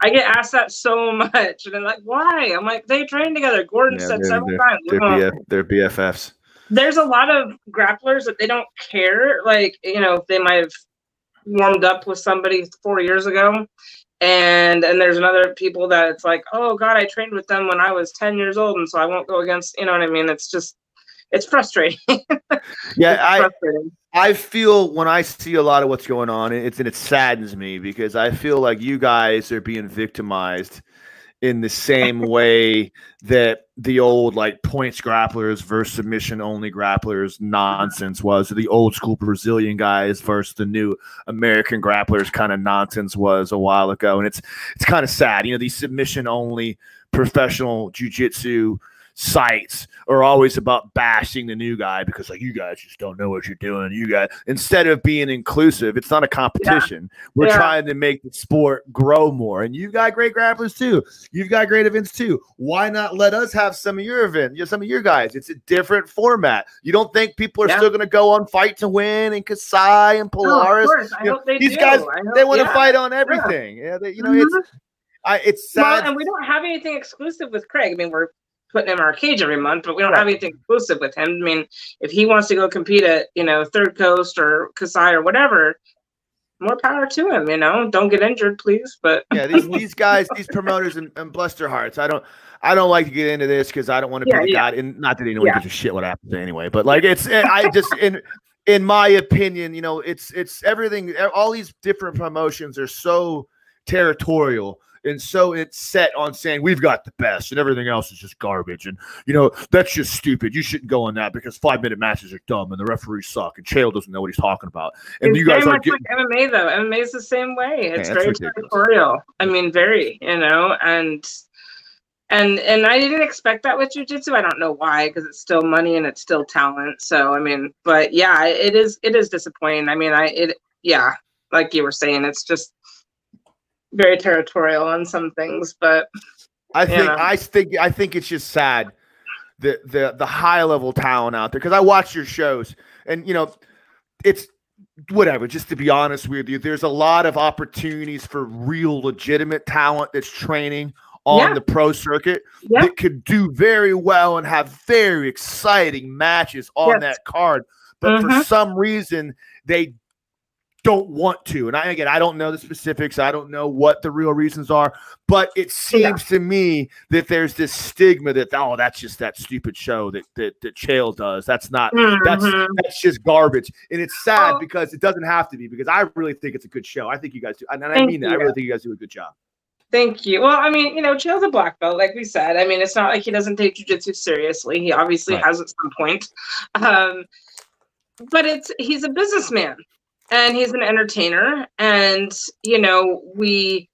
I get asked that so much, and they're like, "Why?" I'm like, "They train together." Gordon yeah, said several they're, times. They're, BF, they're BFFs. There's a lot of grapplers that they don't care. Like, you know, they might have warmed up with somebody four years ago and and there's another people that it's like oh god i trained with them when i was 10 years old and so i won't go against you know what i mean it's just it's frustrating yeah it's I, frustrating. I feel when i see a lot of what's going on it's and it saddens me because i feel like you guys are being victimized in the same way that the old like points grapplers versus submission only grapplers nonsense was, the old school Brazilian guys versus the new American grapplers kind of nonsense was a while ago. And it's it's kind of sad. You know, these submission only professional jujitsu sites are always about bashing the new guy because like you guys just don't know what you're doing. You guys instead of being inclusive, it's not a competition. Yeah. We're yeah. trying to make the sport grow more. And you've got great grapplers too. You've got great events too. Why not let us have some of your event, you know, some of your guys? It's a different format. You don't think people are yeah. still gonna go on fight to win and Kasai and Polaris? No, these do. guys they want to fight on everything. Yeah, they, you know, mm-hmm. it's I, it's sad. Well, and we don't have anything exclusive with Craig. I mean, we're putting him in our cage every month, but we don't right. have anything exclusive with him. I mean, if he wants to go compete at, you know, Third Coast or Kasai or whatever, more power to him, you know. Don't get injured, please. But yeah, these, these guys, these promoters and, and bless their hearts. I don't I don't like to get into this because I don't want to yeah, be the yeah. guy and not that anyone yeah. gives a shit what happens anyway. But like it's eh, I just in in my opinion, you know, it's it's everything all these different promotions are so territorial and so it's set on saying we've got the best and everything else is just garbage. And you know that's just stupid. You shouldn't go on that because five minute matches are dumb and the referees suck and Chael doesn't know what he's talking about. And it's you guys are getting like MMA though. MMA is the same way. It's Man, very territorial I mean very you know and and and I didn't expect that with jujitsu. I don't know why, because it's still money and it's still talent. So I mean, but yeah, it is it is disappointing. I mean, I it yeah, like you were saying, it's just very territorial on some things. But I think know. I think I think it's just sad the the the high level talent out there because I watch your shows and you know it's whatever just to be honest with you there's a lot of opportunities for real legitimate talent that's training on yeah. the pro circuit yeah. that could do very well and have very exciting matches on yes. that card. But mm-hmm. for some reason, they don't want to. And I again, I don't know the specifics. I don't know what the real reasons are, but it seems yeah. to me that there's this stigma that oh, that's just that stupid show that that, that Chael does. That's not mm-hmm. that's that's just garbage. And it's sad oh. because it doesn't have to be because I really think it's a good show. I think you guys do, and I mean that. I really think you guys do a good job. Thank you. Well, I mean, you know, Chael's a black belt, like we said. I mean, it's not like he doesn't take jujitsu seriously. He obviously right. has at some point. Um, but it's he's a businessman and he's an entertainer. And, you know, we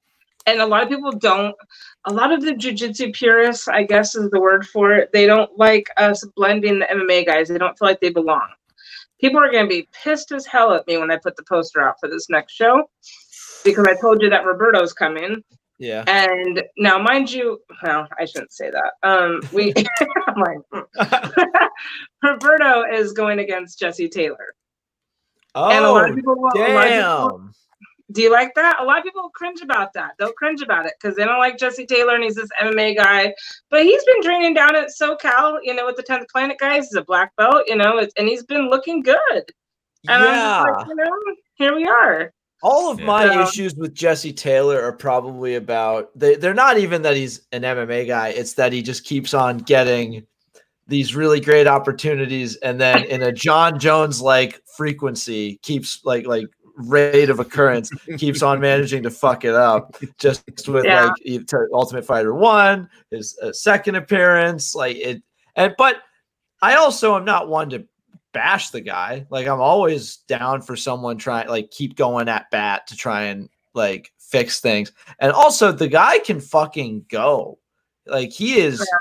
and a lot of people don't a lot of the jujitsu purists, I guess is the word for it, they don't like us blending the MMA guys. They don't feel like they belong. People are gonna be pissed as hell at me when I put the poster out for this next show because I told you that Roberto's coming yeah. And now, mind you, well, I shouldn't say that. Um, we, Roberto is going against Jesse Taylor. Oh, and a lot of people, damn. People, do you like that? A lot of people cringe about that. They'll cringe about it because they don't like Jesse Taylor and he's this MMA guy. But he's been training down at SoCal, you know, with the 10th Planet guys. He's a black belt, you know, and he's been looking good. And yeah. Like, you know, here we are. All of my yeah. issues with Jesse Taylor are probably about they, they're not even that he's an MMA guy, it's that he just keeps on getting these really great opportunities and then in a Jon Jones like frequency keeps like like rate of occurrence keeps on managing to fuck it up just with yeah. like Ultimate Fighter 1, his uh, second appearance like it and but I also am not one to bash the guy. Like I'm always down for someone trying like keep going at bat to try and like fix things. And also the guy can fucking go. Like he is yeah.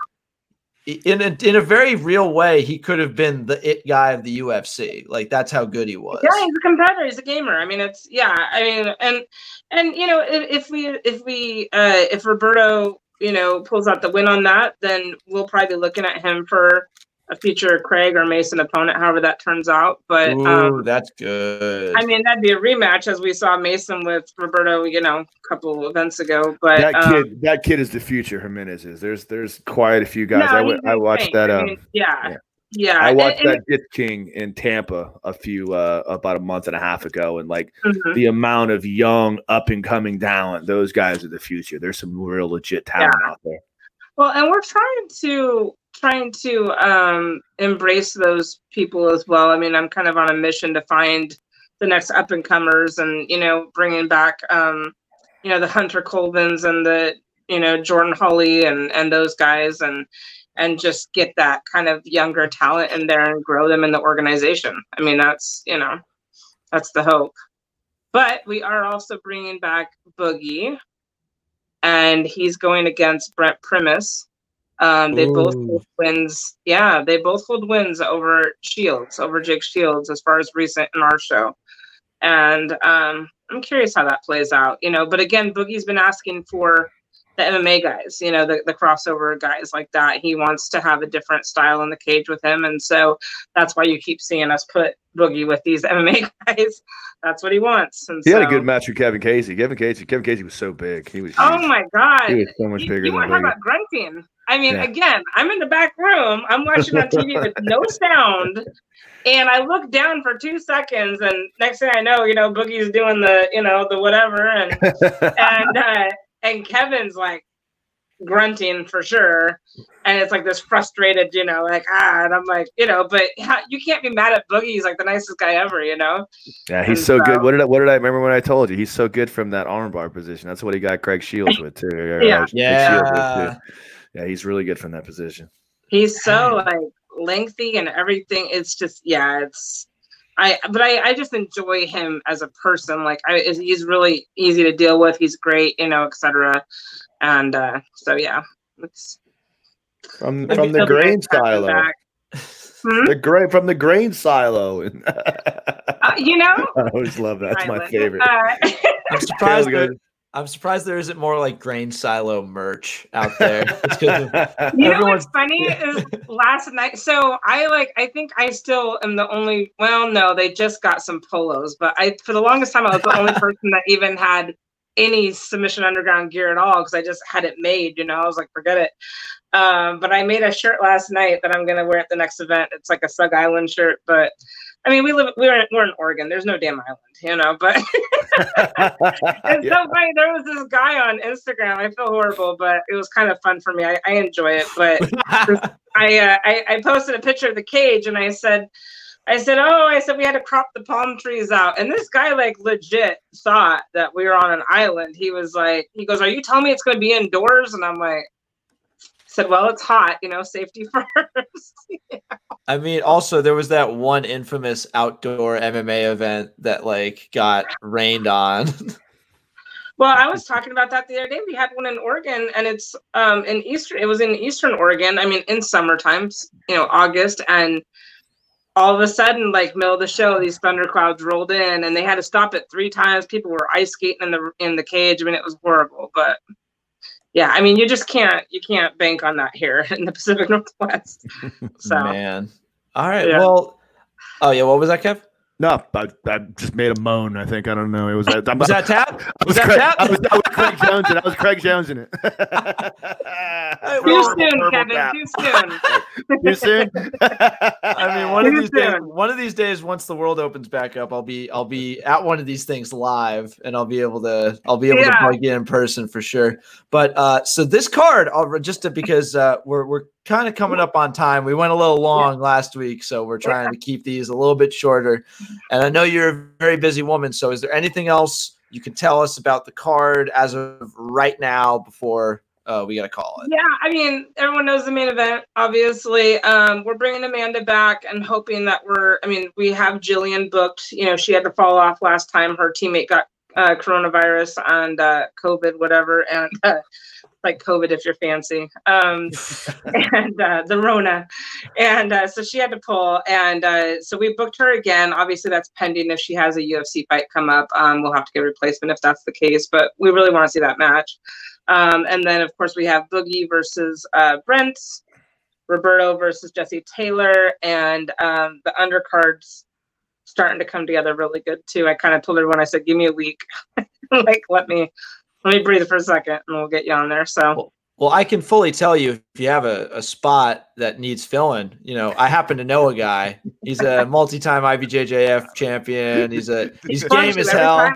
In a, in a very real way, he could have been the it guy of the UFC. Like that's how good he was. Yeah, he's a competitor. He's a gamer. I mean, it's yeah. I mean, and and you know, if, if we if we uh if Roberto you know pulls out the win on that, then we'll probably be looking at him for a future Craig or Mason opponent, however that turns out. But Ooh, um, that's good. I mean, that'd be a rematch as we saw Mason with Roberto, you know, a couple events ago. But that um, kid, that kid is the future. Jimenez is. There's there's quite a few guys. No, I, I watched that. I mean, um, yeah. yeah. Yeah, I watched and, and, that Dit King in Tampa a few uh, about a month and a half ago, and like mm-hmm. the amount of young up and coming talent, those guys are the future. There's some real legit talent yeah. out there. Well, and we're trying to trying to um, embrace those people as well. I mean, I'm kind of on a mission to find the next up and comers, and you know, bringing back um, you know the Hunter Colvins and the you know Jordan Holly and and those guys, and and just get that kind of younger talent in there and grow them in the organization. I mean, that's you know, that's the hope. But we are also bringing back Boogie, and he's going against Brent Primus um, they Ooh. both hold wins. Yeah, they both hold wins over Shields, over Jake Shields, as far as recent in our show. And um, I'm curious how that plays out, you know. But again, Boogie's been asking for the MMA guys, you know, the, the crossover guys like that. He wants to have a different style in the cage with him. And so that's why you keep seeing us put Boogie with these MMA guys. That's what he wants. And he so, had a good match with Kevin Casey. Kevin Casey, Kevin Casey was so big. He was. Oh huge. Oh my god! He was so much bigger. You, you talk about grunting. I mean, yeah. again, I'm in the back room. I'm watching on TV with no sound, and I look down for two seconds, and next thing I know, you know, Boogie's doing the, you know, the whatever, and and uh, and Kevin's like grunting for sure, and it's like this frustrated, you know, like ah, and I'm like, you know, but you can't be mad at Boogie. He's like the nicest guy ever, you know. Yeah, he's so, so, good. What did I, what did I remember when I told you? He's so good from that armbar position. That's what he got Craig Shields with too. yeah, yeah. Yeah, he's really good from that position. He's so like lengthy and everything. It's just yeah, it's I but I I just enjoy him as a person. Like I he's really easy to deal with. He's great, you know, etc. And uh so yeah, it's from from the grain silo. Hmm? The grain from the grain silo. uh, you know, I always love that. That's my favorite. Uh, I'm surprised. That, I'm surprised there isn't more like grain silo merch out there. you know what's funny is last night. So I like. I think I still am the only. Well, no, they just got some polos, but I for the longest time I was the only person that even had any submission underground gear at all because I just had it made. You know, I was like, forget it. Um, but I made a shirt last night that I'm gonna wear at the next event. It's like a Sug Island shirt, but I mean, we live we're in, we're in Oregon. There's no damn island, you know. But it's yeah. so funny. There was this guy on Instagram. I feel horrible, but it was kind of fun for me. I, I enjoy it. But I, uh, I I posted a picture of the cage and I said. I said, "Oh, I said we had to crop the palm trees out." And this guy like legit thought that we were on an island. He was like, he goes, "Are you telling me it's going to be indoors?" And I'm like, said, "Well, it's hot, you know, safety first. yeah. I mean, also there was that one infamous outdoor MMA event that like got rained on. well, I was talking about that the other day. We had one in Oregon, and it's um in Eastern. It was in Eastern Oregon. I mean, in summer times, you know, August, and all of a sudden, like middle of the show, these thunderclouds rolled in, and they had to stop it three times. People were ice skating in the in the cage. I mean, it was horrible, but yeah, I mean, you just can't you can't bank on that here in the Pacific Northwest. So man, all right. Yeah. Well, oh yeah, what was that, Kev? No, I, I just made a moan. I think I don't know. It was that. was that tap? Was, was that Craig, tap? I was, I was Craig Jones. And I was Craig Jones in it. Too soon, Kevin. Tap. Too soon. Too soon. I mean, one Too of these soon. days. One of these days, once the world opens back up, I'll be I'll be at one of these things live, and I'll be able to I'll be able yeah. to plug in in person for sure. But uh, so this card, I'll, just to, because uh, we're we're kind of coming up on time. We went a little long yeah. last week, so we're trying yeah. to keep these a little bit shorter. And I know you're a very busy woman, so is there anything else you can tell us about the card as of right now before uh, we got to call it? Yeah, I mean, everyone knows the main event. Obviously, um, we're bringing Amanda back and hoping that we're. I mean, we have Jillian booked. You know, she had to fall off last time. Her teammate got uh, coronavirus and uh, COVID, whatever, and uh, like COVID if you're fancy, um, and uh, the Rona, and uh, so she had to pull, and uh, so we booked her again. Obviously, that's pending if she has a UFC fight come up. Um, we'll have to get a replacement if that's the case, but we really want to see that match. Um, and then of course we have Boogie versus uh, Brent, Roberto versus Jesse Taylor, and um, the undercards starting to come together really good too. I kind of told everyone I said, "Give me a week, like let me let me breathe for a second and we'll get you on there. So well, well, I can fully tell you if you have a, a spot that needs filling. You know, I happen to know a guy. He's a multi-time IBJJF champion. He's a he's game as hell.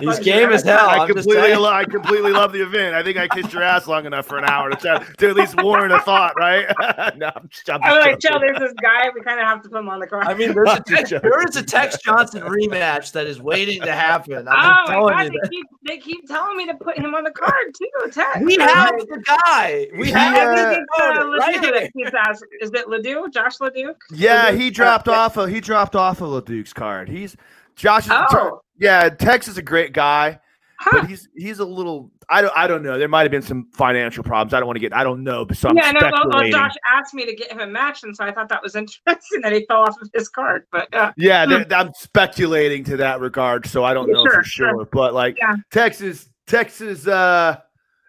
he's game as hell. I completely lo- I completely love the event. I think I kissed your ass long enough for an hour to, to at least warrant a thought, right? no, I'm just, I'm, I'm like, Joe, there's this guy. We kind of have to put him on the card. I mean, there's a Tex, there is a Tex Johnson rematch that is waiting to happen. I'm oh my god, they keep, they keep telling me to put him on the card too. Tex. We have the guy. We have. Uh, that. Is it Ledoux? Josh Ledoux? Yeah, Ledoux? he dropped off. Of, he dropped off of Ledoux's card. He's Josh. Is, oh. yeah, Tex is a great guy, huh. but he's he's a little. I don't. I don't know. There might have been some financial problems. I don't want to get. I don't know. So I'm yeah, no. Well, Josh asked me to get him a match, and so I thought that was interesting that he fell off of his card. But uh, yeah, hmm. I'm speculating to that regard, so I don't know sure, for sure. sure. But like yeah. Texas, Texas. uh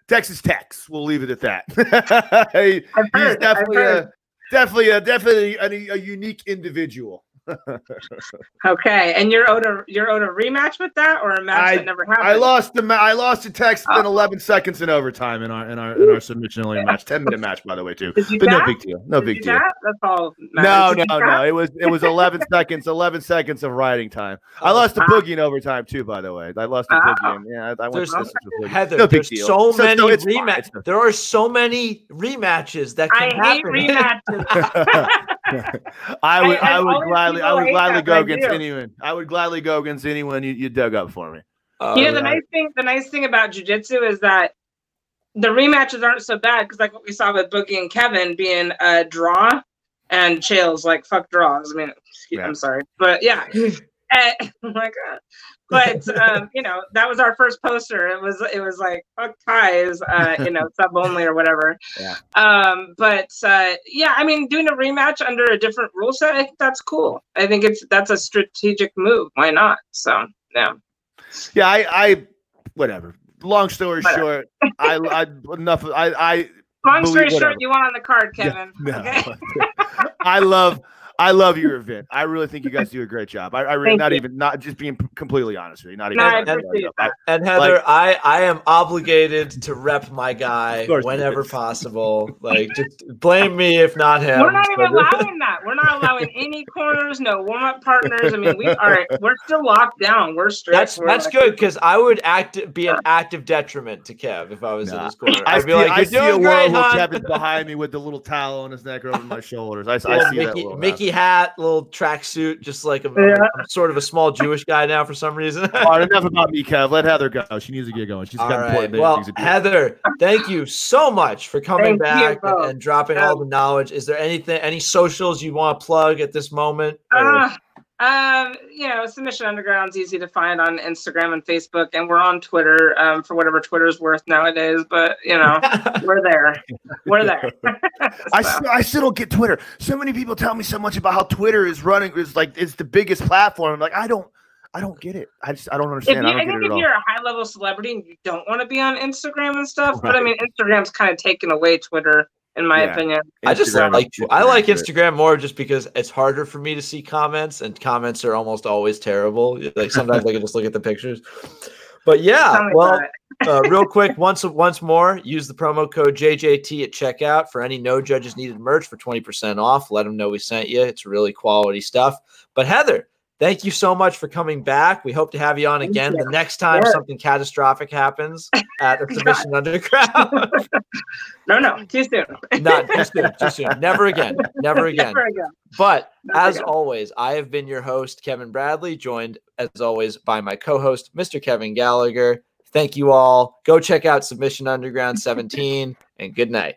Texas Tex. We'll leave it at that. he, he's definitely a, definitely a definitely a, a unique individual. okay, and you're owed a you're owed a rematch with that, or a match I, that never happened. I lost the I lost the Tex oh. in 11 seconds in overtime in our in our in our submission only match, 10 minute match by the way too. But no big deal, no Did big deal. That's all. No, no, no. It was it was 11 seconds, 11 seconds of riding time. Oh, I lost the Boogie in overtime too, by the way. I lost the oh. Boogie. yeah, I, I went there's, with Heather, no there's deal. so, so many rematches. There are so many rematches that can I happen. hate rematches. I would, I, I would gladly, I would gladly go against anyone. I would gladly go against anyone you, you dug up for me. Uh, you know, the nice thing, the nice thing about jujitsu is that the rematches aren't so bad because, like what we saw with Boogie and Kevin being a draw, and Chael's like fuck draws. I mean, yeah. I'm sorry, but yeah, and, oh my god. But um, you know, that was our first poster. It was it was like fuck ties, uh, you know, sub only or whatever. Yeah. Um, but uh, yeah, I mean, doing a rematch under a different rule set, I think that's cool. I think it's that's a strategic move. Why not? So yeah. Yeah, I, I whatever. Long story whatever. short, I, I enough. I, I long story short, you want on the card, Kevin. Yeah, no. Okay? I love I love your event. I really think you guys do a great job. I, I really not you. even not just being completely honest with you. Not even. No, I and Heather, like, I I am obligated to rep my guy whenever possible. Like, just blame me if not him. We're not even allowing that. We're not allowing any corners, no warm up partners. I mean, we are we're still locked down. We're straight. That's that's like, good because I would act be an active detriment to Kev if I was nah. in his corner. I'd be like, I see a world where Kevin's behind me with the little towel on his neck over my shoulders. I, I see Mickey, that. Mickey hat, little tracksuit, just like a, yeah. sort of a small Jewish guy now for some reason. All right, enough about me, Kev. Let Heather go. She needs to get going. She's got right. important well, Heather, thank you so much for coming thank back you, and, and, dropping yeah. all the knowledge. Is there anything, any socials you want to plug at this moment? Uh, um, you know, Submission Underground's easy to find on Instagram and Facebook, and we're on Twitter um, for whatever Twitter's worth nowadays. But you know, we're there. We're there. so. I still, I still don't get Twitter. So many people tell me so much about how Twitter is running is like it's the biggest platform. I'm like, I don't. I don't get it. I just I don't understand. If you, I, I think if you're a high level celebrity and you don't want to be on Instagram and stuff, right. but I mean Instagram's kind of taken away Twitter in my yeah. opinion. I just like I like Instagram more just because it's harder for me to see comments, and comments are almost always terrible. Like sometimes I can just look at the pictures. But yeah, well, uh, real quick, once once more, use the promo code JJT at checkout for any no judges needed merch for twenty percent off. Let them know we sent you. It's really quality stuff. But Heather, thank you so much for coming back. We hope to have you on again you. the next time yeah. something catastrophic happens at Submission Underground. no, no, too soon. Not too soon. Too soon. Never again. Never again. Never again. But Never as again. always, I have been your host, Kevin Bradley, joined as always by my co-host, Mr. Kevin Gallagher. Thank you all. Go check out Submission Underground 17 and good night.